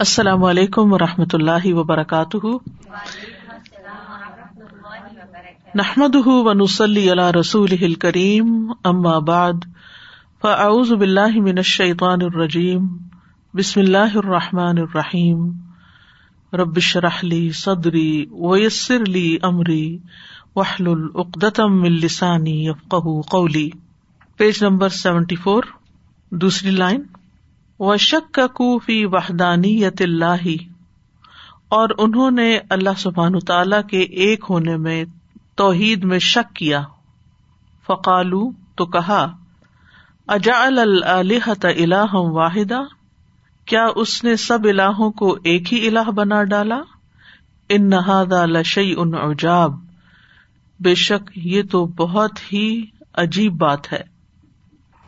السلام علیکم و رحمۃ اللہ وبرکاتہ۔ نحمد و نسلی اللہ رسول کریم ام آباد فعز باللہ من الشیطان الرجیم، بسم اللہ الرحمٰن الرحیم۔ ربش رحلی صدری ویسر علی عمری وحل العقدم السانی یفق قولی۔ پیج نمبر سیونٹی فور، دوسری لائن۔ و شک کا کوفی وحدانیت اللہ اور انہوں نے اللہ سبحان تعالی کے ایک ہونے میں توحید میں شک کیا۔ فقالو تو کہا اجا الحت الہ واحدہ کیا اس نے سب الہوں کو ایک ہی الہ بنا ڈالا؟ ان نہادا لشی ان عجاب۔ بے شک یہ تو بہت ہی عجیب بات ہے۔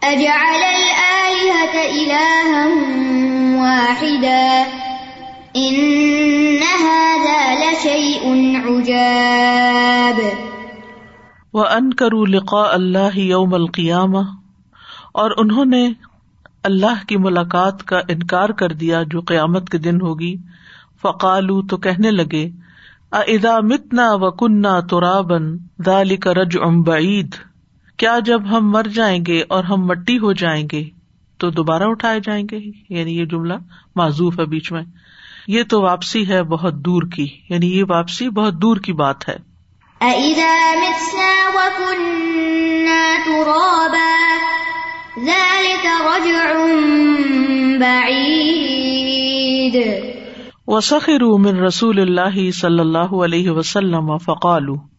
اجعل الآلهة إلها واحدا؟ إن هذا لشيء عجاب. وأنكروا لقاء الله يوم القيامة، اور انہوں نے اللہ کی ملاقات کا انکار کر دیا جو قیامت کے دن ہوگی۔ فقالو تو کہنے لگے ادا متنا و کنہ تو رابن دالی کا رج ام بعید کیا جب ہم مر جائیں گے اور ہم مٹی ہو جائیں گے تو دوبارہ اٹھائے جائیں گے؟ یعنی یہ جملہ معذوف ہے بیچ میں۔ یہ تو واپسی ہے بہت دور کی۔ یعنی یہ واپسی بہت دور کی بات ہے۔ وسخر من رسول اللہ صلی اللہ علیہ وسلم فقالو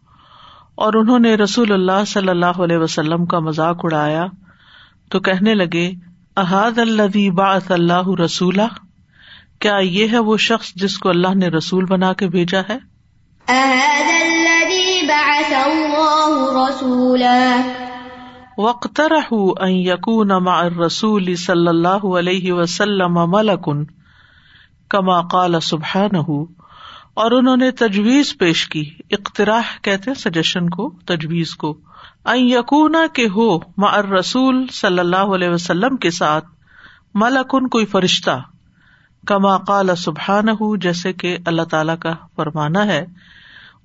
اور انہوں نے رسول اللہ صلی اللہ علیہ وسلم کا مذاق اڑایا تو کہنے لگے احاد اللہ اللہ رسول کیا یہ ہے وہ شخص جس کو اللہ نے رسول بنا کے بھیجا ہے؟ وقتر یقون رسول صلی اللہ علیہ وسلم ملکن کما قال سبحان اور انہوں نے تجویز پیش کی۔ اقتراح کہتے سجیشن کو، تجویز کو۔ یقونا کے ہو مر رسول صلی اللہ علیہ وسلم کے ساتھ ملکن کوئی فرشتہ۔ کما قال سبحان ہُ جیسے کہ اللہ تعالی کا فرمانا ہے۔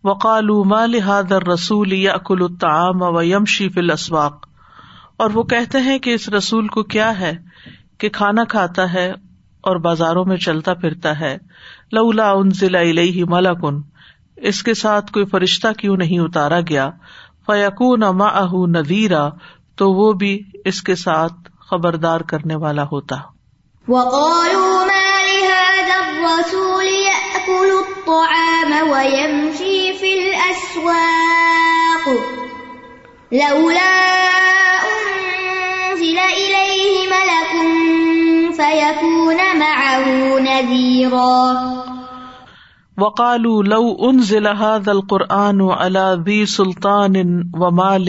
وقال مال رسول یا اکل الطعام و یمشی فل اسواق اور وہ کہتے ہیں کہ اس رسول کو کیا ہے کہ کھانا کھاتا ہے اور بازاروں میں چلتا پھرتا ہے۔ لولا ان ضلع ملکن اس کے ساتھ کوئی فرشتہ کیوں نہیں اتارا گیا؟ فیقون اہ ندیرا تو وہ بھی اس کے ساتھ خبردار کرنے والا ہوتا۔ لولا انزل الیہ ملک وقالو لو ان ضلع دل قرآن ذی سلطان و مال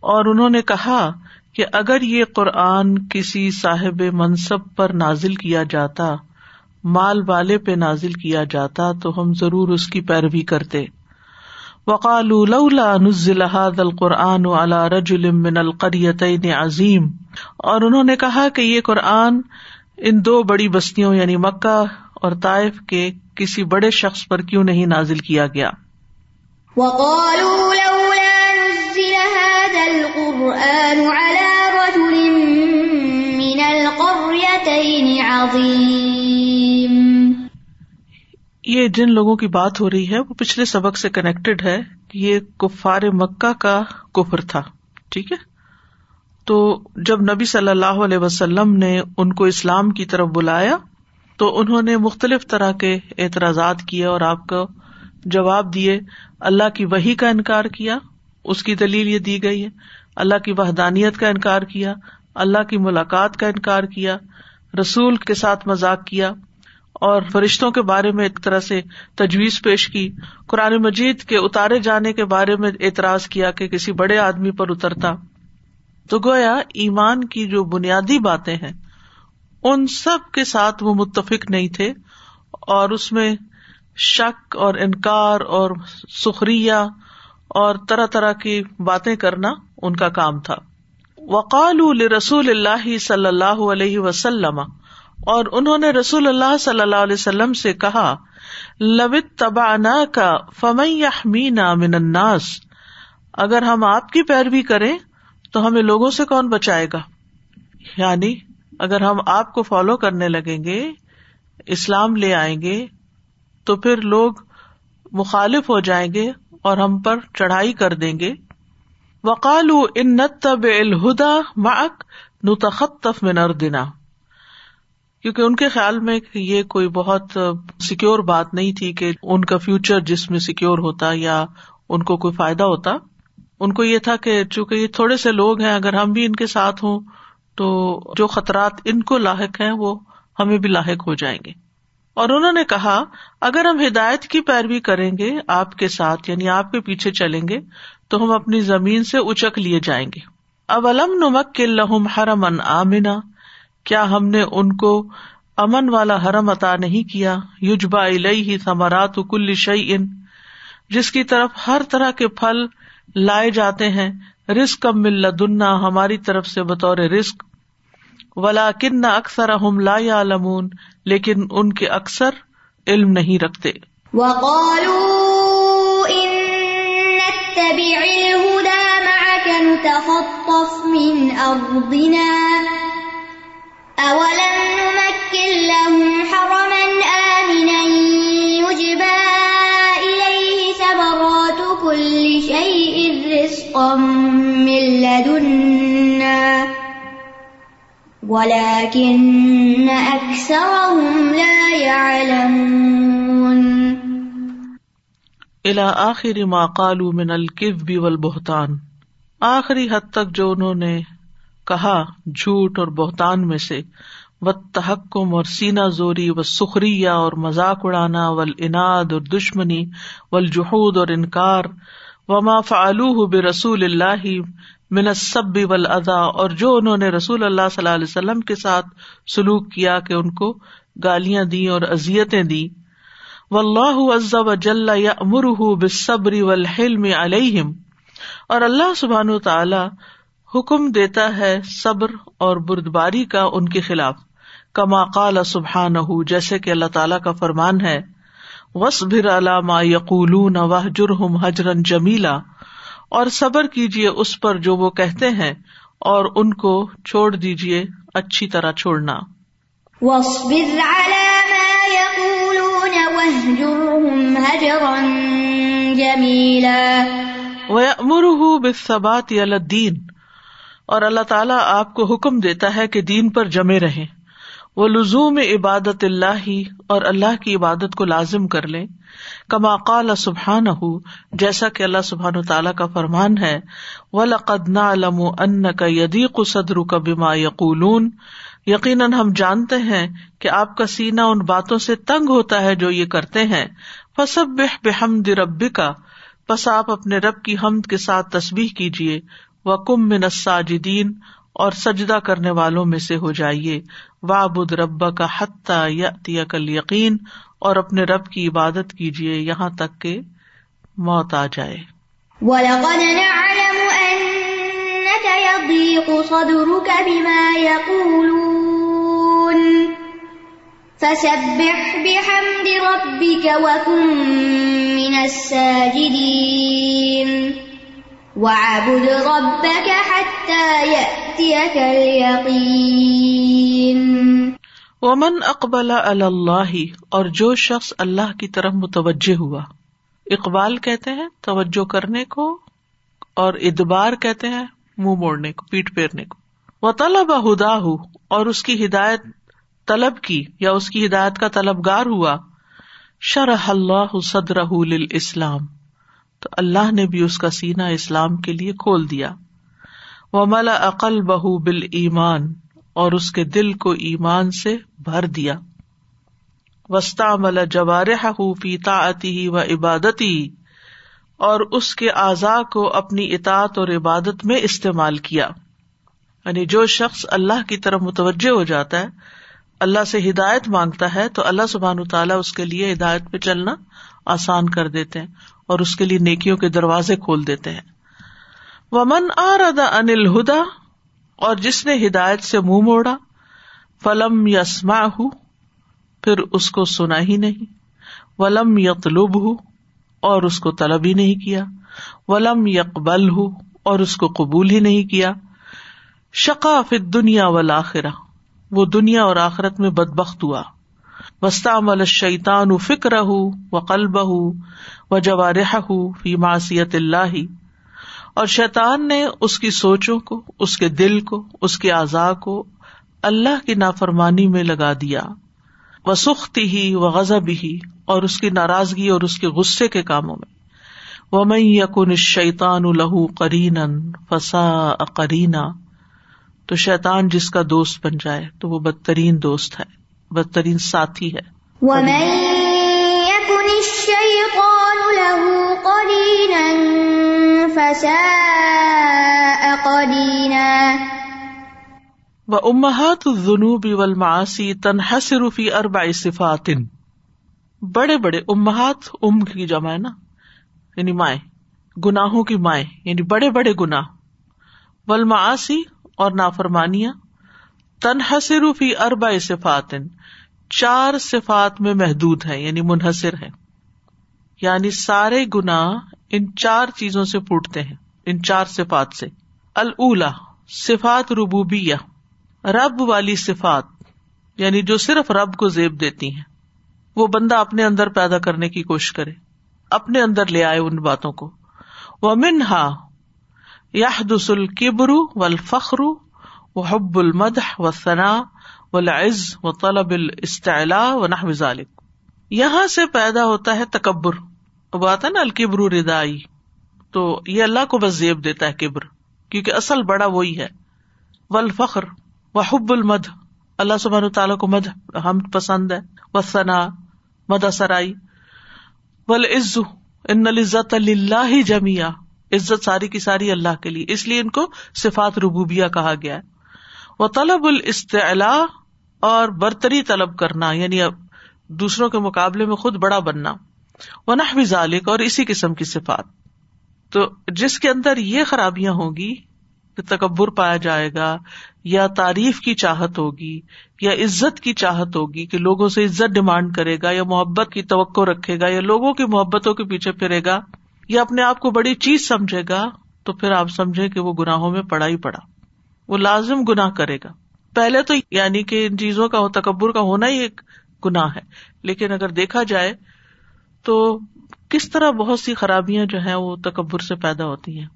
اور انہوں نے کہا کہ اگر یہ قرآن کسی صاحب منصب پر نازل کیا جاتا، مال والے پہ نازل کیا جاتا، تو ہم ضرور اس کی پیروی کرتے۔ وقال نزل هذا القرآن على رجل من القريتين عظیم اور انہوں نے کہا کہ یہ قرآن ان دو بڑی بستیوں یعنی مکہ اور طائف کے کسی بڑے شخص پر کیوں نہیں نازل کیا گیا۔ وقالوا لولا نزل هذا القرآن على رجل من القريتين عظيم۔ یہ جن لوگوں کی بات ہو رہی ہے، وہ پچھلے سبق سے کنیکٹڈ ہے یہ کفار مکہ کا کفر تھا، ٹھیک ہے؟ تو جب نبی صلی اللہ علیہ وسلم نے ان کو اسلام کی طرف بلایا، تو انہوں نے مختلف طرح کے اعتراضات کیے اور آپ کو جواب دیے، اللہ کی وہی کا انکار کیا، اس کی دلیل یہ دی گئی ہے، اللہ کی وحدانیت کا انکار کیا، اللہ کی ملاقات کا انکار کیا، رسول کے ساتھ مذاق کیا اور فرشتوں کے بارے میں ایک طرح سے تجویز پیش کی۔ قرآن مجید کے اتارے جانے کے بارے میں اعتراض کیا کہ کسی بڑے آدمی پر اترتا۔ تو گویا ایمان کی جو بنیادی باتیں ہیں، ان سب کے ساتھ وہ متفق نہیں تھے اور اس میں شک اور انکار اور سخریہ اور طرح طرح کی باتیں کرنا ان کا کام تھا۔ وقال رسول اللہ صلی اللہ علیہ وسلم اور انہوں نے رسول اللہ صلی اللہ علیہ وسلم سے کہا لبت تبا کا فمئی من الناس، اگر ہم آپ کی پیروی کریں تو ہمیں لوگوں سے کون بچائے گا؟ یعنی اگر ہم آپ کو فالو کرنے لگیں گے، اسلام لے آئیں گے، تو پھر لوگ مخالف ہو جائیں گے اور ہم پر چڑھائی کر دیں گے۔ وقال ان نتب الہدا مک نتخطف من اردنا۔ کیونکہ ان کے خیال میں یہ کوئی بہت سیکور بات نہیں تھی کہ ان کا فیوچر جس میں سیکور ہوتا یا ان کو کوئی فائدہ ہوتا۔ ان کو یہ تھا کہ چونکہ یہ تھوڑے سے لوگ ہیں، اگر ہم بھی ان کے ساتھ ہوں تو جو خطرات ان کو لاحق ہیں وہ ہمیں بھی لاحق ہو جائیں گے۔ اور انہوں نے کہا، اگر ہم ہدایت کی پیروی کریں گے، آپ کے ساتھ یعنی آپ کے پیچھے چلیں گے، تو ہم اپنی زمین سے اچک لیے جائیں گے۔ اب علم نمک کے لہم حرم ان آمنا کیا ہم نے ان کو امن والا حرم عطا نہیں کیا؟ یوجبا ہی ثمرات کل شعی ان جس کی طرف ہر طرح کے پھل لائے جاتے ہیں رسک کم مل دنا ہماری طرف سے بطور رسک ولا کن اکثر ہم لا لمون لیکن ان کے اکثر علم نہیں رکھتے۔ أولم نمكن لهم حرما آمنا يجبى إليه ثمرات كل شيء رزقا من لدنا ولكن أكثرهم لا يعلمون الى آخر ما قالوا من الكذب والبهتان آخری حد تک جو انہوں نے کہا جھوٹ اور بہتان میں سے و تحکم اور سینا زوری و سخریا اور مذاق اڑانا ول اناد اور دشمنی، والجحود اور انکار، وما فعلوه برسول اللہ منصب ول ادا اور جو انہوں نے رسول اللہ صلی اللہ علیہ وسلم کے ساتھ سلوک کیا کہ ان کو گالیاں دی اور ازیتیں دی و اللہ و جل یا امرح بصبری والحلم علیہم اور اللہ سبحان تعالی حکم دیتا ہے صبر اور بردباری کا ان کے خلاف۔ کما قال سبحان جیسے کہ اللہ تعالیٰ کا فرمان ہے وس بھر علامہ یقول واہ جرحم حجرن جمیلا۔ اور صبر کیجیے اس پر جو وہ کہتے ہیں اور ان کو چھوڑ دیجیے اچھی طرح چھوڑنا۔ وہ بات الدین۔ اور اللہ تعالیٰ آپ کو حکم دیتا ہے کہ دین پر جمے رہے وہ لزوم عبادت اللہ ہی اور اللہ کی عبادت کو لازم کر لیں۔ کما قال سبحان ہُ جیسا کہ اللہ سبحان تعالیٰ کا فرمان ہے۔ و لقد علم ان کا یدیق صدر کا بیما یقول یقیناً ہم جانتے ہیں کہ آپ کا سینا ان باتوں سے تنگ ہوتا ہے جو یہ کرتے ہیں۔ فصب بحمد رب کا بس آپ اپنے رب کی حمد کے ساتھ تصبیح کیجیے و کم من الساجدین اور سجدہ کرنے والوں میں سے ہو جائیے۔ وابد رب کا حتیٰ یا کل یقین اور اپنے رب کی عبادت کیجیے یہاں تک کہ موت آ جائے۔ وَلَقَدْ نَعْلَمُ أَنَّكَ يَضِيقُ صَدْرُكَ بِمَا يَقُولُونَ۔ فَسَبِّحْ بِحَمْدِ رَبِّكَ وَكُن مِّنَ السَّاجِدِينَ۔ وَعَبُدْ رَبَّكَ حَتَّى يَأْتِيَكَ الْيَقِينَ ومن اقبال اللہ اور جو شخص اللہ کی طرف متوجہ ہوا۔ اقبال کہتے ہیں توجہ کرنے کو اور ادبار کہتے ہیں منہ موڑنے کو پیٹ پھیرنے کو۔ وہ طلب ہدا ہو اور اس کی ہدایت طلب کی یا اس کی ہدایت کا طلبگار ہوا۔ شرح اللہ صدر اسلام تو اللہ نے بھی اس کا سینا اسلام کے لیے کھول دیا۔ وہ ملا عقل بہ بال ایمان اور اس کے دل کو ایمان سے بھر دیا۔ وسطی ملا جوارح ہی و عبادتی اور اس کے اعضاء کو اپنی اطاط اور عبادت میں استعمال کیا۔ یعنی جو شخص اللہ کی طرف متوجہ ہو جاتا ہے، اللہ سے ہدایت مانگتا ہے، تو اللہ سبحان تعالیٰ اس کے لیے ہدایت پہ چلنا آسان کر دیتے ہیں۔ اور اس کے لیے نیکیوں کے دروازے کھول دیتے ہیں۔ ومن آ ردا انل ہدا اور جس نے ہدایت سے منہ موڑا، فلم یسما ہو پھر اس کو سنا ہی نہیں۔ ولم یتلب ہو اور اس کو طلب ہی نہیں کیا۔ ولم یکبل ہو اور اس کو قبول ہی نہیں کیا۔ شقا فت دنیا ولاخرا وہ دنیا اور آخرت میں بدبخت ہوا۔ وسطام شیتان فکر ہُ و قلب ہُ و جوارح فی معصیت اللہ۔ اور شیطان نے اس کی سوچوں کو، اس کے دل کو، اس کے اعضاء کو اللہ کی نافرمانی میں لگا دیا۔ وہ سختی ہی و غزب ہی، اور اس کی ناراضگی اور اس کے غصے کے کاموں میں۔ وہ میں یقن شیتان الہ کرین فسا کرینا تو شیطان جس کا دوست بن جائے، تو وہ بدترین دوست ہے۔ بدترین ساتھی ہے۔ و امہات الذنوب والمعاصی تنحصر فی اربع صفات۔ بڑے بڑے امہات ام کی جمع ہے نا۔ یعنی مائیں۔ گناہوں کی مائیں۔ یعنی بڑے بڑے گناہ۔ والمعاصی اور نافرمانیاں۔ تنحصر فی اربع صفات۔ چار صفات میں محدود ہے یعنی منحصر ہے یعنی سارے گنا ان چار چیزوں سے پوٹتے ہیں، ان چار صفات سے۔ اللہ صفات ربوبیہ۔ رب والی صفات یعنی جو صرف رب کو زیب دیتی ہیں۔ وہ بندہ اپنے اندر پیدا کرنے کی کوشش کرے، اپنے اندر لے آئے ان باتوں کو۔ وہ منہا یادس القبر و الفخر و حب المد و ثنا و لز و طلب الاستعلا و نہ ذالک یہاں سے پیدا ہوتا ہے تکبر. وہ آتا ہے نا الکبر ردائی تو یہ اللہ کو بس زیب دیتا ہے کبر. کیونکہ اصل بڑا وہی ہے. ول فخر و حب المد اللہ سبحان تعالیٰ کو مد ہم پسند ہے و ثنا مد سرائی. ول عز ان العزت اللہ جمیا عزت ساری کی ساری اللہ کے لیے. اس لیے ان کو صفات ربوبیا کہا گیا ہے. وہ طلب الاستعلا اور برتری طلب کرنا یعنی اب دوسروں کے مقابلے میں خود بڑا بننا۔ وہ نہ ذالک اور اسی قسم کی صفات۔ تو جس کے اندر یہ خرابیاں ہوگی کہ تکبر پایا جائے گا، یا تعریف کی چاہت ہوگی، یا عزت کی چاہت ہوگی کہ لوگوں سے عزت ڈیمانڈ کرے گا، یا محبت کی توقع رکھے گا، یا لوگوں کی محبتوں کے پیچھے پھرے گا، یا اپنے آپ کو بڑی چیز سمجھے گا، تو پھر آپ سمجھے کہ وہ گناہوں میں پڑا ہی پڑا۔ وہ لازم گناہ کرے گا۔ پہلے تو یعنی کہ ان چیزوں کا تکبر کا ہونا ہی ایک گناہ ہے۔ لیکن اگر دیکھا جائے تو کس طرح بہت سی خرابیاں جو ہیں وہ تکبر سے پیدا ہوتی ہیں۔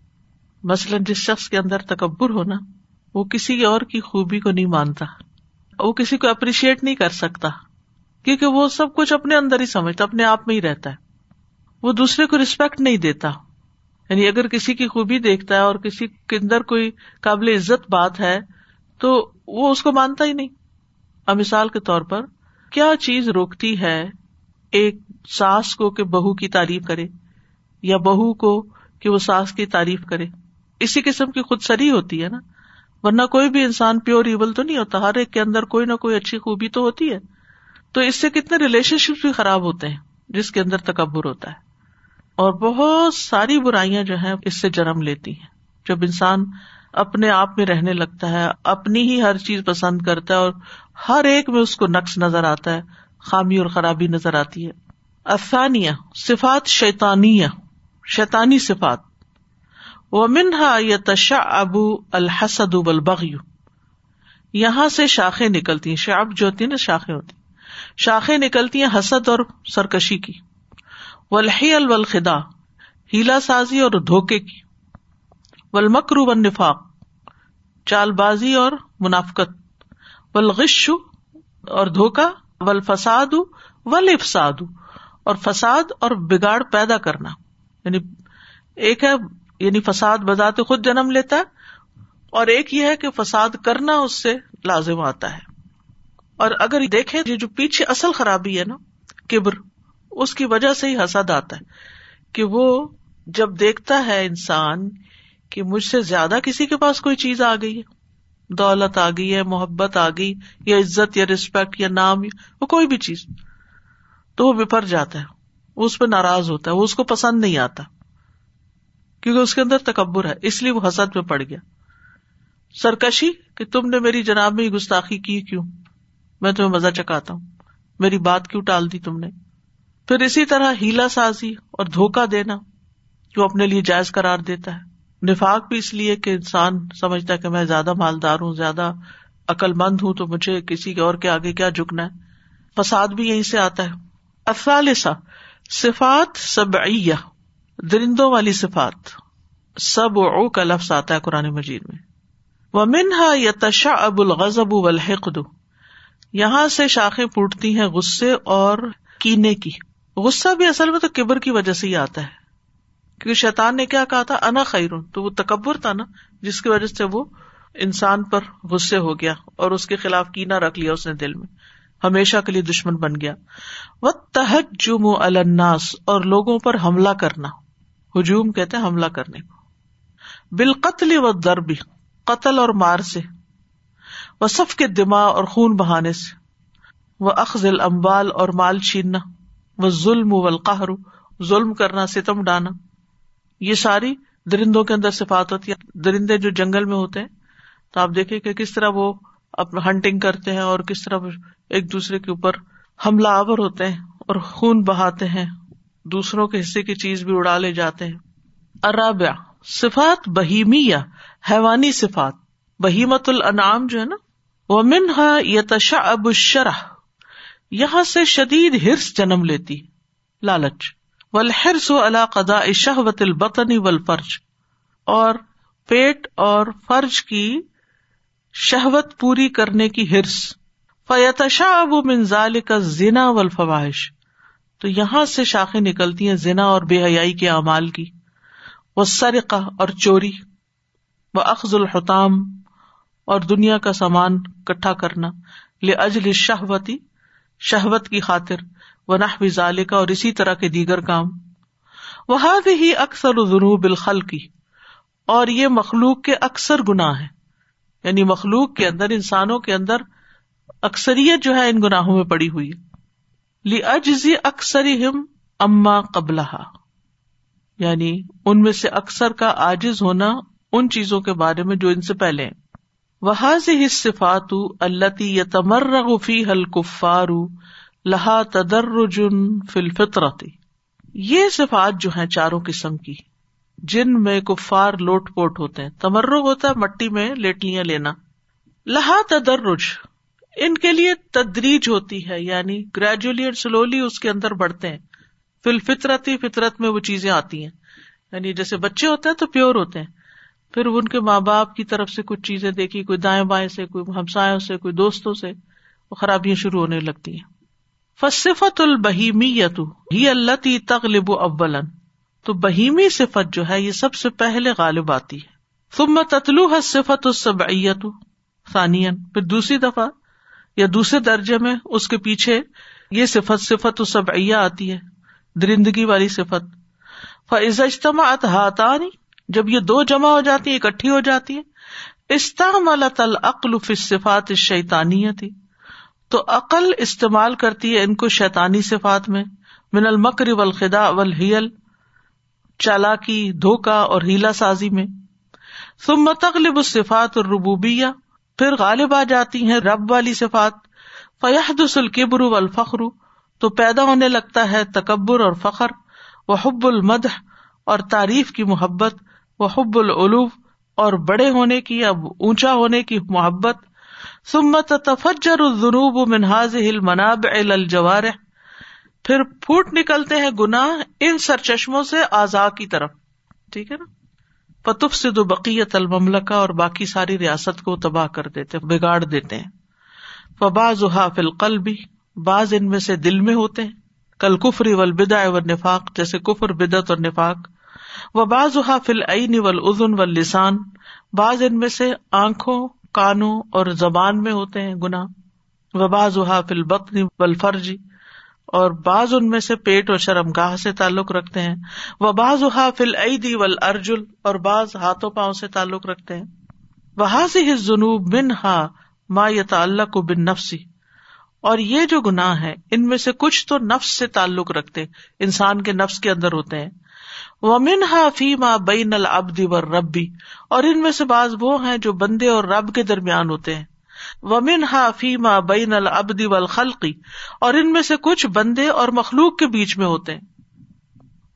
مثلاً جس شخص کے اندر تکبر ہونا وہ کسی اور کی خوبی کو نہیں مانتا۔ وہ کسی کو اپریشیٹ نہیں کر سکتا۔ کیونکہ وہ سب کچھ اپنے اندر ہی سمجھتا، اپنے آپ میں ہی رہتا ہے۔ وہ دوسرے کو ریسپیکٹ نہیں دیتا۔ یعنی اگر کسی کی خوبی دیکھتا ہے اور کسی کے اندر کوئی قابل عزت بات ہے، تو وہ اس کو مانتا ہی نہیں۔ اب مثال کے طور پر، کیا چیز روکتی ہے ایک ساس کو کہ بہو کی تعریف کرے، یا بہو کو کہ وہ ساس کی تعریف کرے؟ اسی قسم کی خود سری ہوتی ہے نا۔ ورنہ کوئی بھی انسان پیور ایول تو نہیں ہوتا، ہر ایک کے اندر کوئی نہ کوئی اچھی خوبی تو ہوتی ہے۔ تو اس سے کتنے ریلیشن شپ بھی خراب ہوتے ہیں، جس کے اندر تکبر ہوتا ہے۔ اور بہت ساری برائیاں جو ہیں اس سے جنم لیتی ہیں۔ جب انسان اپنے آپ میں رہنے لگتا ہے، اپنی ہی ہر چیز پسند کرتا ہے اور ہر ایک میں اس کو نقص نظر آتا ہے، خامی اور خرابی نظر آتی ہے۔ افسانیہ صفات شیتانیہ شیتانی صفات۔ وہ منہا یا تشا ابو الحسد البغ یہاں سے شاخیں نکلتی ہیں، شعب جو ہوتی ہیں نا، شاخیں ہوتی شاخیں نکلتی ہیں حسد اور سرکشی کی۔ ولحی الخدا ہیلا سازی اور دھوکے کی ولمکرو و نفاق چال بازی اور منافقت ولغش اور دھوکا ول فساد اور فساد اور بگاڑ پیدا کرنا۔ یعنی ایک ہے یعنی فساد بذات خود جنم لیتا ہے، اور ایک یہ ہے کہ فساد کرنا اس سے لازم آتا ہے۔ اور اگر دیکھیں، یہ جو پیچھے اصل خرابی ہے نا، کبر اس کی وجہ سے ہی حسد آتا ہے کہ وہ جب دیکھتا ہے انسان کہ مجھ سے زیادہ کسی کے پاس کوئی چیز آ گئی ہے، دولت آ گئی ہے، محبت آ گئی، یا عزت، یا ریسپیکٹ یا نام وہ کوئی بھی چیز، تو وہ بپر جاتا ہے، وہ اس پہ ناراض ہوتا ہے، وہ اس کو پسند نہیں آتا، کیونکہ اس کے اندر تکبر ہے، اس لیے وہ حسد میں پڑ گیا۔ سرکشی کہ تم نے میری جناب میں گستاخی کی کیوں؟ میں تمہیں مزہ چکاتا ہوں، میری بات کیوں ٹال دی تم نے؟ پھر اسی طرح ہیلا سازی اور دھوکا دینا جو اپنے لیے جائز قرار دیتا ہے۔ نفاق بھی اس لیے کہ انسان سمجھتا ہے کہ میں زیادہ مالدار ہوں، زیادہ عقل مند ہوں، تو مجھے کسی اور کے آگے کیا جھکنا ہے؟ فساد بھی یہیں سے آتا ہے۔ افالسا صفات سب درندوں والی صفات۔ سب او کا لفظ آتا ہے قرآن مجید میں۔ وہ منہا یا تشا اب الغضب الحقد یہاں سے شاخیں پوٹتی ہیں غصے اور کینے کی۔ غصہ بھی اصل میں تو کبر کی وجہ سے ہی آتا ہے۔ کیونکہ شیطان نے کیا کہا تھا؟ انا خیر تو وہ تکبر تھا نا، جس کی وجہ سے وہ انسان پر غصے ہو گیا اور اس کے خلاف کینا رکھ لیا اس نے دل میں۔ ہمیشہ کے لیے دشمن بن گیا۔ وہ تحت جم الناس۔ اور لوگوں پر حملہ کرنا۔ ہجوم کہتے حملہ کرنے کو۔ بالقتل و دربی قتل اور مار سے۔ وہ سف کے دماغ اور خون بہانے سے۔ وہ اخذ امبال اور مال چھیننا۔ وہ ظلم و القہر، ظلم کرنا، ستم ڈانا۔ یہ ساری درندوں کے اندر صفات ہوتی ہے درندے جو جنگل میں ہوتے ہیں، تو آپ دیکھیں کہ کس طرح وہ اپنا ہنٹنگ کرتے ہیں اور کس طرح ایک دوسرے کے اوپر حملہ آور ہوتے ہیں اور خون بہاتے ہیں۔ دوسروں کے حصے کی چیز بھی اڑا لے جاتے ہیں۔ ارابیا صفات بہیمی یا حیوانی صفات۔ بہیمت الانعام جو ہے نا وہ منہا یتشا اب شرح یہاں سے شدید ہرس جنم لیتی۔ لالچ۔ والحرس علا قضاء شہوت البطن والفرج۔ اور پیٹ اور فرج کی شہوت پوری کرنے کی ہرس۔ فیتشا ابو منظال کا زنا و الفواہش تو یہاں سے شاخیں نکلتی ہیں زنا اور بے حیائی کے اعمال کی۔ وہ سرقہ اور چوری۔ وہ اخذ الحتام اور دنیا کا سامان کٹھا کرنا۔ لے اجل شہوتی شہوت کی خاطر وہ نہ ظال کا اور اسی طرح کے دیگر کام۔ وہ ہی اکثر جنوب الخل کی اور یہ مخلوق کے اکثر گناہ ہے یعنی مخلوق کے اندر، انسانوں کے اندر اکثریت جو ہے ان گناہوں میں پڑی ہوئی لی اجزی اکثر ہم اما قبل یعنی ان میں سے اکثر کا آجز ہونا ان چیزوں کے بارے میں جو ان سے پہلے وہ صفات اللہ یا تمر فی حل کفار لہا تدرجن فل یہ صفات جو ہیں چاروں قسم کی، جن میں کفار لوٹ پوٹ ہوتے ہیں۔ تمرغ ہوتا ہے مٹی میں لیٹلیاں لینا۔ لہا تدرج، ان کے لیے تدریج ہوتی ہے یعنی گریجولی اور سلولی اس کے اندر بڑھتے ہیں۔ فل فطرت ہی فطرت میں وہ چیزیں آتی ہیں۔ یعنی جیسے بچے ہوتے ہیں تو پیور ہوتے ہیں۔ پھر ان کے ماں باپ کی طرف سے کچھ چیزیں دیکھی، کوئی دائیں بائیں سے، کوئی ہمسایوں سے، کوئی دوستوں سے، وہ خرابیاں شروع ہونے لگتی ہیں۔ فصفت البہیمی یتو ہی اللہ تی تغلب ابل تو بہیمی صفت جو ہے، یہ سب سے پہلے غالب آتی ہے۔ ثم تتلو ہے صفت السبعیت ثانیہ پھر دوسری دفعہ یا دوسرے درجے میں اس کے پیچھے یہ صفت صفت السبعیہ آتی ہے، درندگی والی صفت۔ فض اجتماع ہاتانی جب یہ دو جمع ہو جاتی ہیں، اکٹھی ہو جاتی ہے استعمال تل عقل صفات شیتانی تھی تو عقل استعمال کرتی ہے ان کو شیتانی صفات میں، من المکر والخدا والحیل، چالاکی، دھوکا اور ہیلا سازی میں۔ ثم تغلب الصفات الربوبیہ، پھر غالب آ جاتی ہیں رب والی صفات۔ فیحدث الکبر والفخر، تو پیدا ہونے لگتا ہے تکبر اور فخر۔ وہ حب المد اور تعریف کی محبت۔ وہ حب العلو اور بڑے ہونے کی اب اونچا ہونے کی محبت سمت تفجر الجنوب منہاز ہل مناب الجوار پھر پھوٹ نکلتے ہیں گنا ان سر چشموں سے آزا کی طرف۔ ٹھیک ہے نا؟ پتف سے دو بقیت الملکا اور باقی ساری ریاست کو تباہ کر دیتے بگاڑ دیتے ہیں۔ فباز فل قلبی بعض ان میں سے دل میں ہوتے ہیں۔ کل کفری ول بدا و نفاق جیسے کفر بدت اور نفاق۔ و بعض فل عین ول ازن و لسان بعض ان میں سے آنکھوں، کانوں اور زبان میں ہوتے ہیں گنا و بعض فل بطن ول فرجی اور بعض ان میں سے پیٹ اور شرم گاہ سے تعلق رکھتے ہیں وہ بعض فل عیدی ول ارجل اور بعض ہاتھوں پاؤں سے تعلق رکھتے ہیں۔ وہ سے جنوب بن ہا ما یہ تعلق بن نفسی اور یہ جو گناہ ہے ان میں سے کچھ تو نفس سے تعلق رکھتے، انسان کے نفس کے اندر ہوتے ہیں۔ منہا فی ماں بین العبد و ربی اور ان میں سے بعض وہ ہیں جو بندے اور رب کے درمیان ہوتے ہیں۔ ومن ہا فی ما بین العبد والخلقی اور ان میں سے کچھ بندے اور مخلوق کے بیچ میں ہوتے ہیں۔